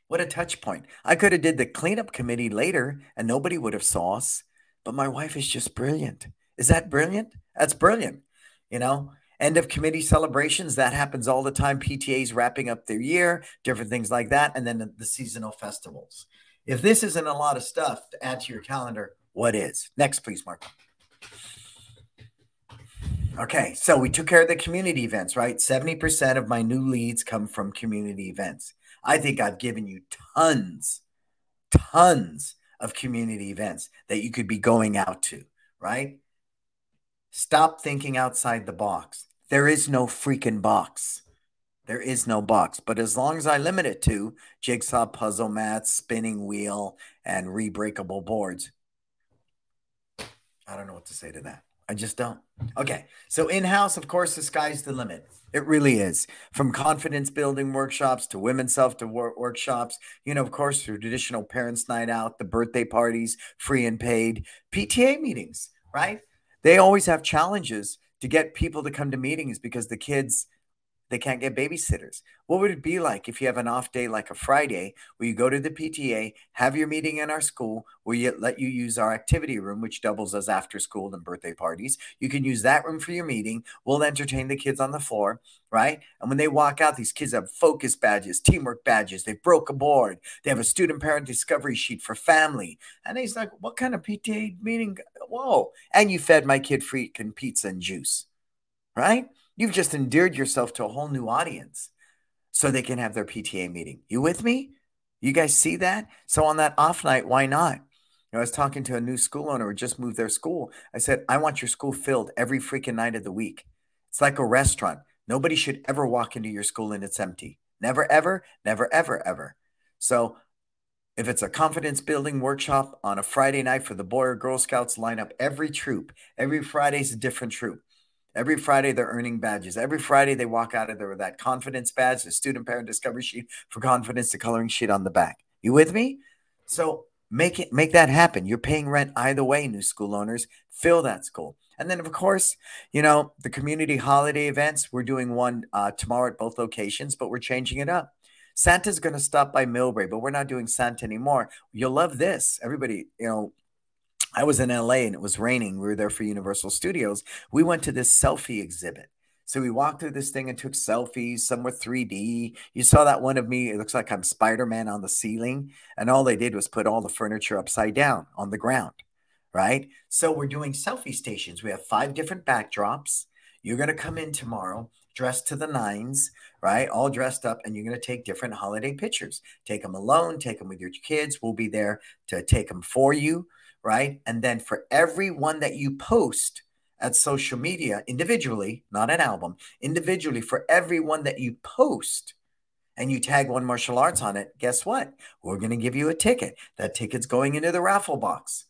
what a touch point. I could have did the cleanup committee later and nobody would have saw us. But my wife is just brilliant. Is that brilliant? That's brilliant. You know, End of committee celebrations, that happens all the time. PTAs wrapping up their year, different things like that. And then the, seasonal festivals. If this isn't a lot of stuff to add to your calendar, what is? Next, please, Mark. Okay, so we took care of the community events, right? 70% of my new leads come from community events. I think I've given you tons, tons of community events that you could be going out to, right? Stop thinking outside the box. There is no freaking box. There is no box. But as long as I limit it to jigsaw puzzle mats, spinning wheel, and rebreakable boards, I don't know what to say to that. I just don't. Okay. So in house, of course, the sky's the limit. It really is. From confidence building workshops to women's self to workshops, you know, of course, through traditional parents' night out, the birthday parties, free and paid, PTA meetings, right? They always have challenges to get people to come to meetings because the kids they can't get babysitters. What would it be like if you have an off day like a Friday where you go to the PTA, have your meeting in our school, where you let you use our activity room, which doubles as after school and birthday parties. You can use that room for your meeting. We'll entertain the kids on the floor, right? And when they walk out, these kids have focus badges, teamwork badges. They broke a board. They have a student parent discovery sheet for family. And he's like, what kind of PTA meeting? Whoa. And you fed my kid freaking pizza and juice, right? You've just endeared yourself to a whole new audience. so they can have their PTA meeting. You with me? You guys see that? So on that off night, why not? I was talking to a new school owner who just moved their school. I said, I want your school filled every freaking night of the week. It's like a restaurant. Nobody should ever walk into your school and it's empty. Never, ever, never, ever, ever. So if it's a confidence building workshop on a Friday night for the Boy or Girl Scouts, line up every troop. Every Friday is a different troop. Every Friday they're earning badges. Every Friday they walk out of there with that confidence badge, the student parent discovery sheet for confidence, the coloring sheet on the back. You with me? So make it make that happen. You're paying rent either way, new school owners. Fill that school. And then, of course, you know, the community holiday events. We're doing one uh, tomorrow at both locations, but we're changing it up. Santa's going to stop by Millbrae, but we're not doing Santa anymore. You'll love this. Everybody, you know, I was in LA and it was raining. We were there for Universal Studios. We went to this selfie exhibit. So we walked through this thing and took selfies. Some were 3D. You saw that one of me. It looks like I'm Spider Man on the ceiling. And all they did was put all the furniture upside down on the ground. Right. So we're doing selfie stations. We have five different backdrops. You're going to come in tomorrow dressed to the nines, right? All dressed up, and you're going to take different holiday pictures. Take them alone, take them with your kids. We'll be there to take them for you, right? And then for every one that you post at social media individually, not an album, individually, for every one that you post, and you tag one martial arts on it, guess what? We're going to give you a ticket. That ticket's going into the raffle box.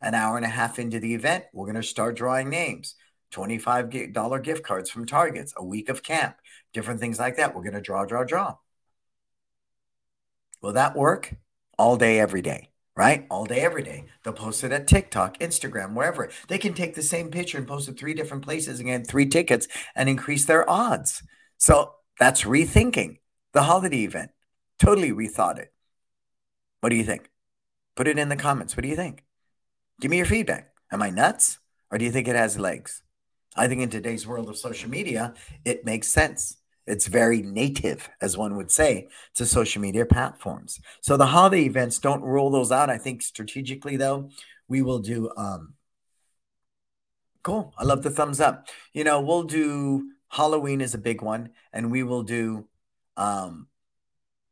An hour and a half into the event, we're going to start drawing names. $25 gift cards from Targets, a week of camp, different things like that. We're going to draw, draw, draw. Will that work? All day, every day, right? All day, every day. They'll post it at TikTok, Instagram, wherever. They can take the same picture and post it three different places and get three tickets and increase their odds. So that's rethinking the holiday event. Totally rethought it. What do you think? Put it in the comments. What do you think? Give me your feedback. Am I nuts? Or do you think it has legs? I think in today's world of social media, it makes sense. It's very native, as one would say, to social media platforms. So the holiday events don't rule those out. I think strategically, though, we will do. Um, cool. I love the thumbs up. You know, we'll do Halloween is a big one, and we will do um,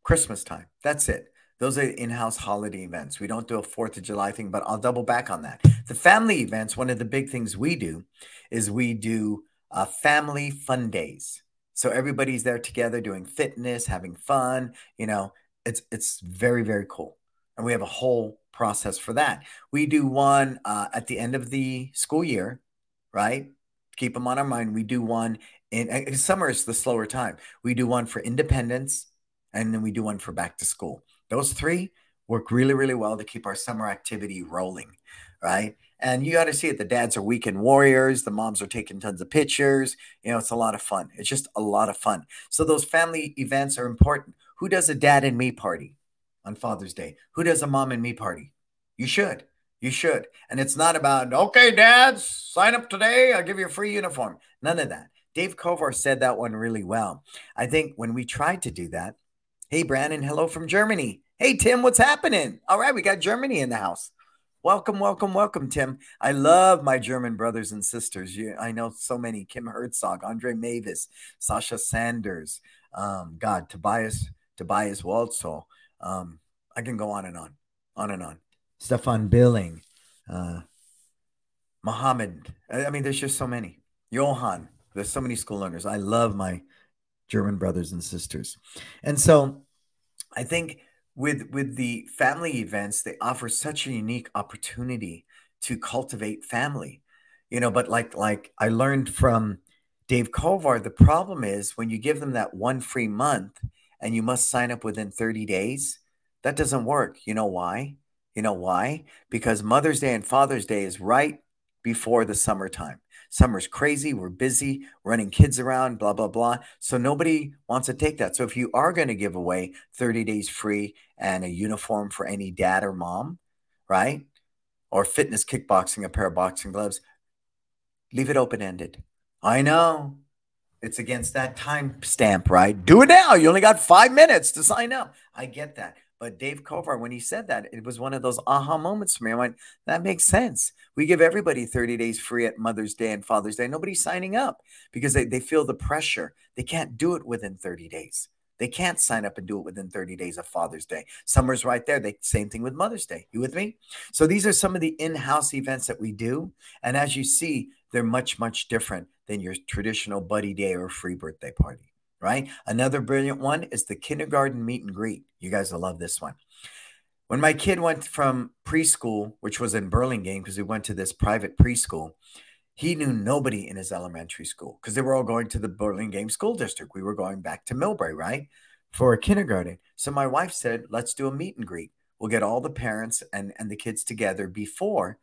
Christmas time. That's it. Those are in-house holiday events. We don't do a Fourth of July thing, but I'll double back on that. The family events. One of the big things we do is we do uh, family fun days. So everybody's there together doing fitness, having fun. You know, it's it's very very cool, and we have a whole process for that. We do one uh, at the end of the school year, right? Keep them on our mind. We do one in, in summer is the slower time. We do one for independence, and then we do one for back to school. Those three work really really well to keep our summer activity rolling, right? And you got to see it. The dads are weekend warriors. The moms are taking tons of pictures. You know, it's a lot of fun. It's just a lot of fun. So those family events are important. Who does a dad and me party on Father's Day? Who does a mom and me party? You should. You should. And it's not about, okay, dads, sign up today. I'll give you a free uniform. None of that. Dave Kovar said that one really well. I think when we tried to do that, hey, Brandon, hello from Germany. Hey, Tim, what's happening? All right, we got Germany in the house. Welcome, welcome, welcome, Tim. I love my German brothers and sisters. You, I know so many: Kim Herzog, Andre Mavis, Sasha Sanders, um, God, Tobias, Tobias Waltzel. Um, I can go on and on, on and on. Stefan Billing, uh, Mohammed. I mean, there's just so many. Johan. There's so many school learners. I love my German brothers and sisters, and so I think with with the family events they offer such a unique opportunity to cultivate family you know but like like i learned from dave kovar the problem is when you give them that one free month and you must sign up within 30 days that doesn't work. You know why? You know why? Because mother's day and father's day is right before the summertime Summer's crazy. We're busy running kids around, blah, blah, blah. So nobody wants to take that. So if you are going to give away 30 days free and a uniform for any dad or mom, right? Or fitness kickboxing, a pair of boxing gloves, leave it open ended. I know it's against that time stamp, right? Do it now. You only got five minutes to sign up. I get that. But Dave Kovar, when he said that, it was one of those aha moments for me. I went, that makes sense. We give everybody 30 days free at Mother's Day and Father's Day. Nobody's signing up because they, they feel the pressure. They can't do it within 30 days. They can't sign up and do it within 30 days of Father's Day. Summer's right there. They same thing with Mother's Day. You with me? So these are some of the in-house events that we do. And as you see, they're much, much different than your traditional buddy day or free birthday party, right? Another brilliant one is the kindergarten meet and greet. You guys will love this one. When my kid went from preschool, which was in Burlingame, because he went to this private preschool, he knew nobody in his elementary school because they were all going to the Burlingame School District. We were going back to Millbrae, right? For a kindergarten. So my wife said, let's do a meet and greet. We'll get all the parents and, and the kids together before,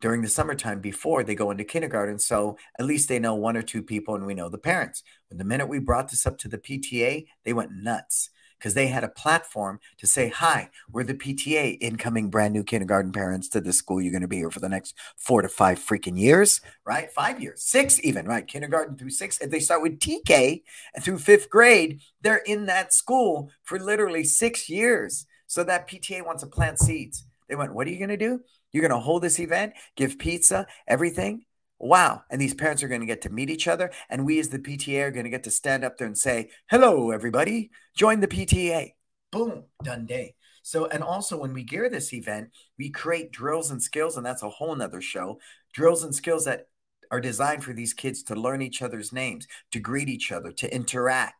during the summertime, before they go into kindergarten. So at least they know one or two people and we know the parents. When the minute we brought this up to the PTA, they went nuts because they had a platform to say, Hi, we're the PTA, incoming brand new kindergarten parents to this school. You're going to be here for the next four to five freaking years, right? Five years, six even, right? Kindergarten through six. If they start with TK and through fifth grade, they're in that school for literally six years. So that PTA wants to plant seeds. They went, What are you going to do? You're going to hold this event, give pizza, everything. Wow. And these parents are going to get to meet each other. And we, as the PTA, are going to get to stand up there and say, hello, everybody, join the PTA. Boom, done day. So, and also when we gear this event, we create drills and skills, and that's a whole nother show drills and skills that are designed for these kids to learn each other's names, to greet each other, to interact.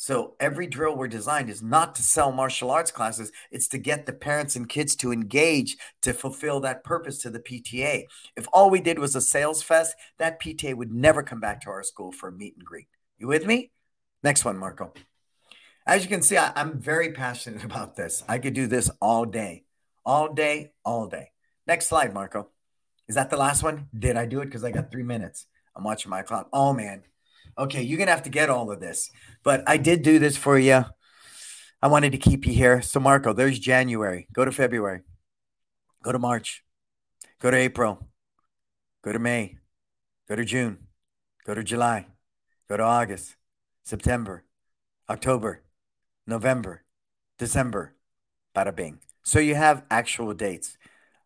So every drill we're designed is not to sell martial arts classes, it's to get the parents and kids to engage to fulfill that purpose to the PTA. If all we did was a sales fest, that PTA would never come back to our school for a meet and greet. You with me? Next one, Marco. As you can see, I, am very passionate about this. I could do this all day, all day, all day. Next slide, Marco. Is that the last one? Did I do it? Because I got three minutes. I'm watching my clock. Oh, man. Okay, you're gonna have to get all of this, but I did do this for you. I wanted to keep you here. So, Marco, there's January. Go to February. Go to March. Go to April. Go to May. Go to June. Go to July. Go to August. September. October. November. December. Bada bing. So you have actual dates.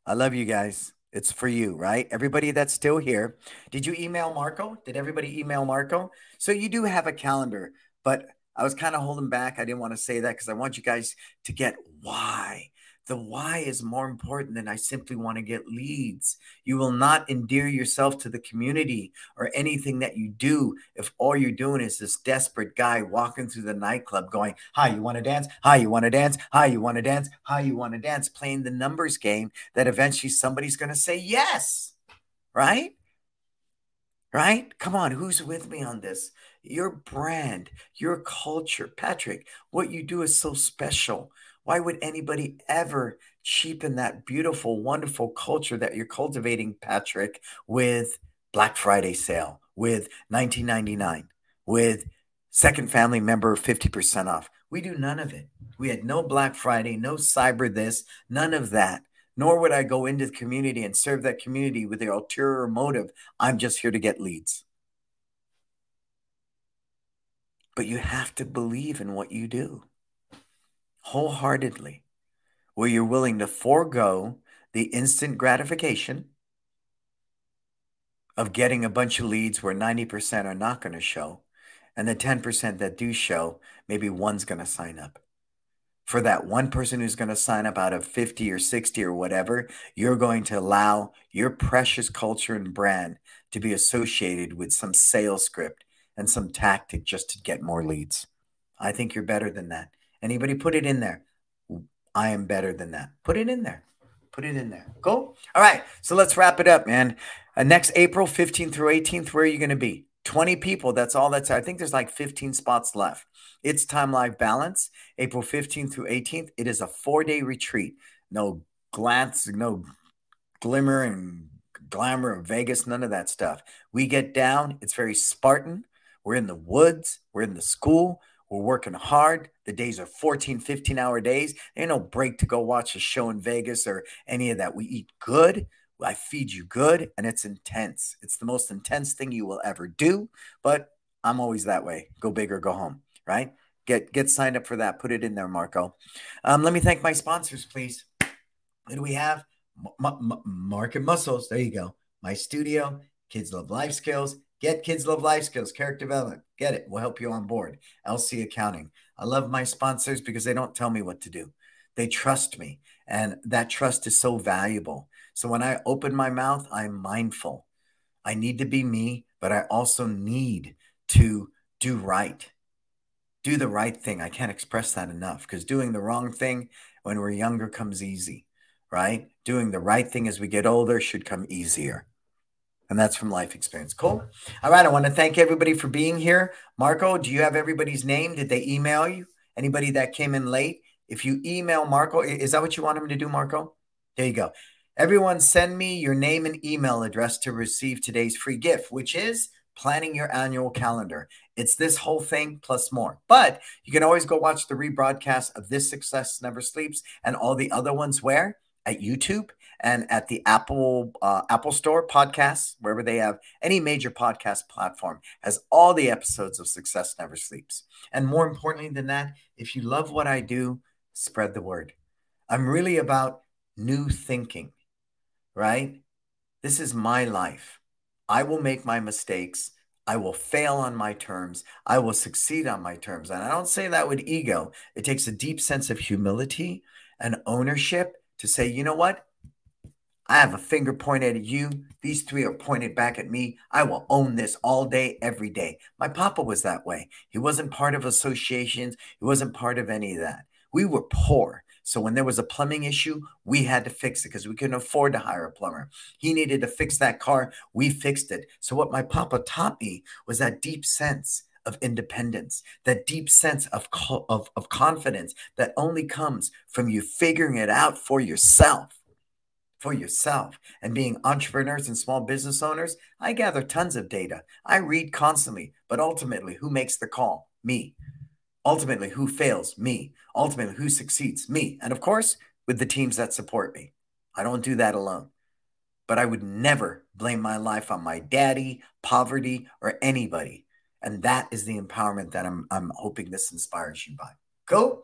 I love you guys. It's for you, right? Everybody that's still here. Did you email Marco? Did everybody email Marco? So you do have a calendar, but I was kind of holding back. I didn't want to say that because I want you guys to get why the why is more important than I simply want to get leads. You will not endear yourself to the community or anything that you do if all you're doing is this desperate guy walking through the nightclub going, Hi, you want to dance? Hi, you want to dance? Hi, you want to dance? Hi, you want to dance? Playing the numbers game that eventually somebody's going to say yes. Right? Right? Come on, who's with me on this? Your brand, your culture. Patrick, what you do is so special. Why would anybody ever cheapen that beautiful, wonderful culture that you're cultivating, Patrick, with Black Friday sale, with 1999, with second family member 50% off? We do none of it. We had no Black Friday, no cyber this, none of that. Nor would I go into the community and serve that community with the ulterior motive. I'm just here to get leads. But you have to believe in what you do wholeheartedly, where you're willing to forego the instant gratification of getting a bunch of leads where 90% are not going to show, and the 10% that do show, maybe one's going to sign up. For that one person who's going to sign up out of 50 or 60 or whatever, you're going to allow your precious culture and brand to be associated with some sales script and some tactic just to get more leads. I think you're better than that. Anybody put it in there. I am better than that. Put it in there. Put it in there. Cool. All right. So let's wrap it up, man. Uh, next April 15th through 18th, where are you going to be? 20 people. That's all that's. I think there's like 15 spots left. It's Time Life Balance, April 15th through 18th. It is a four day retreat. No glance, no glimmer and glamour of Vegas, none of that stuff. We get down. It's very Spartan. We're in the woods. We're in the school. We're working hard. The days are 14, 15 hour days. Ain't no break to go watch a show in Vegas or any of that. We eat good. I feed you good and it's intense. It's the most intense thing you will ever do, but I'm always that way. Go big or go home, right? Get get signed up for that. Put it in there, Marco. Um, let me thank my sponsors, please. What do we have? M- M- Market Muscles. There you go. My studio, Kids Love Life Skills, Get Kids Love Life Skills, Character Development. Get it. We'll help you on board. LC Accounting. I love my sponsors because they don't tell me what to do. They trust me. And that trust is so valuable. So when I open my mouth, I'm mindful. I need to be me, but I also need to do right. Do the right thing. I can't express that enough because doing the wrong thing when we're younger comes easy, right? Doing the right thing as we get older should come easier. And that's from life experience. Cool. All right. I want to thank everybody for being here. Marco, do you have everybody's name? Did they email you? Anybody that came in late? If you email Marco, is that what you want him to do, Marco? There you go. Everyone, send me your name and email address to receive today's free gift, which is planning your annual calendar. It's this whole thing plus more. But you can always go watch the rebroadcast of This Success Never Sleeps and all the other ones where? At YouTube and at the Apple uh, Apple Store podcasts, wherever they have any major podcast platform, has all the episodes of Success Never Sleeps. And more importantly than that, if you love what I do, spread the word. I'm really about new thinking right? This is my life. I will make my mistakes. I will fail on my terms. I will succeed on my terms. And I don't say that with ego. It takes a deep sense of humility and ownership to say, you know what? I have a finger pointed at you. These three are pointed back at me. I will own this all day, every day. My papa was that way. He wasn't part of associations, he wasn't part of any of that. We were poor. So when there was a plumbing issue, we had to fix it because we couldn't afford to hire a plumber. He needed to fix that car. We fixed it. So what my papa taught me was that deep sense of independence, that deep sense of, of, of confidence that only comes from you figuring it out for yourself. For yourself and being entrepreneurs and small business owners, I gather tons of data. I read constantly, but ultimately, who makes the call? Me. Ultimately, who fails? Me. Ultimately, who succeeds? Me. And of course, with the teams that support me. I don't do that alone. But I would never blame my life on my daddy, poverty, or anybody. And that is the empowerment that I'm, I'm hoping this inspires you by. Cool?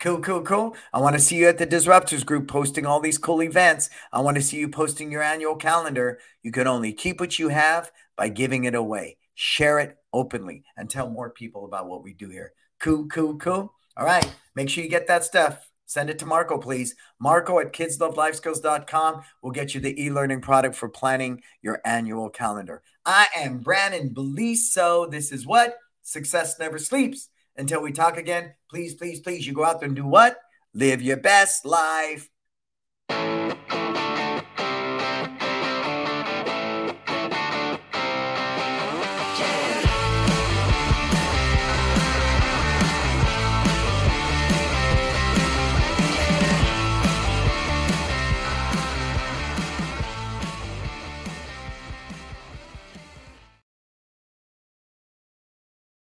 Cool, cool, cool. I want to see you at the Disruptors group posting all these cool events. I want to see you posting your annual calendar. You can only keep what you have by giving it away. Share it openly and tell more people about what we do here. Cool, cool, cool. All right. Make sure you get that stuff. Send it to Marco, please. Marco at kidslovelifeskills.com will get you the e learning product for planning your annual calendar. I am Brandon Beliso. This is what? Success never sleeps. Until we talk again, please, please, please, you go out there and do what? Live your best life.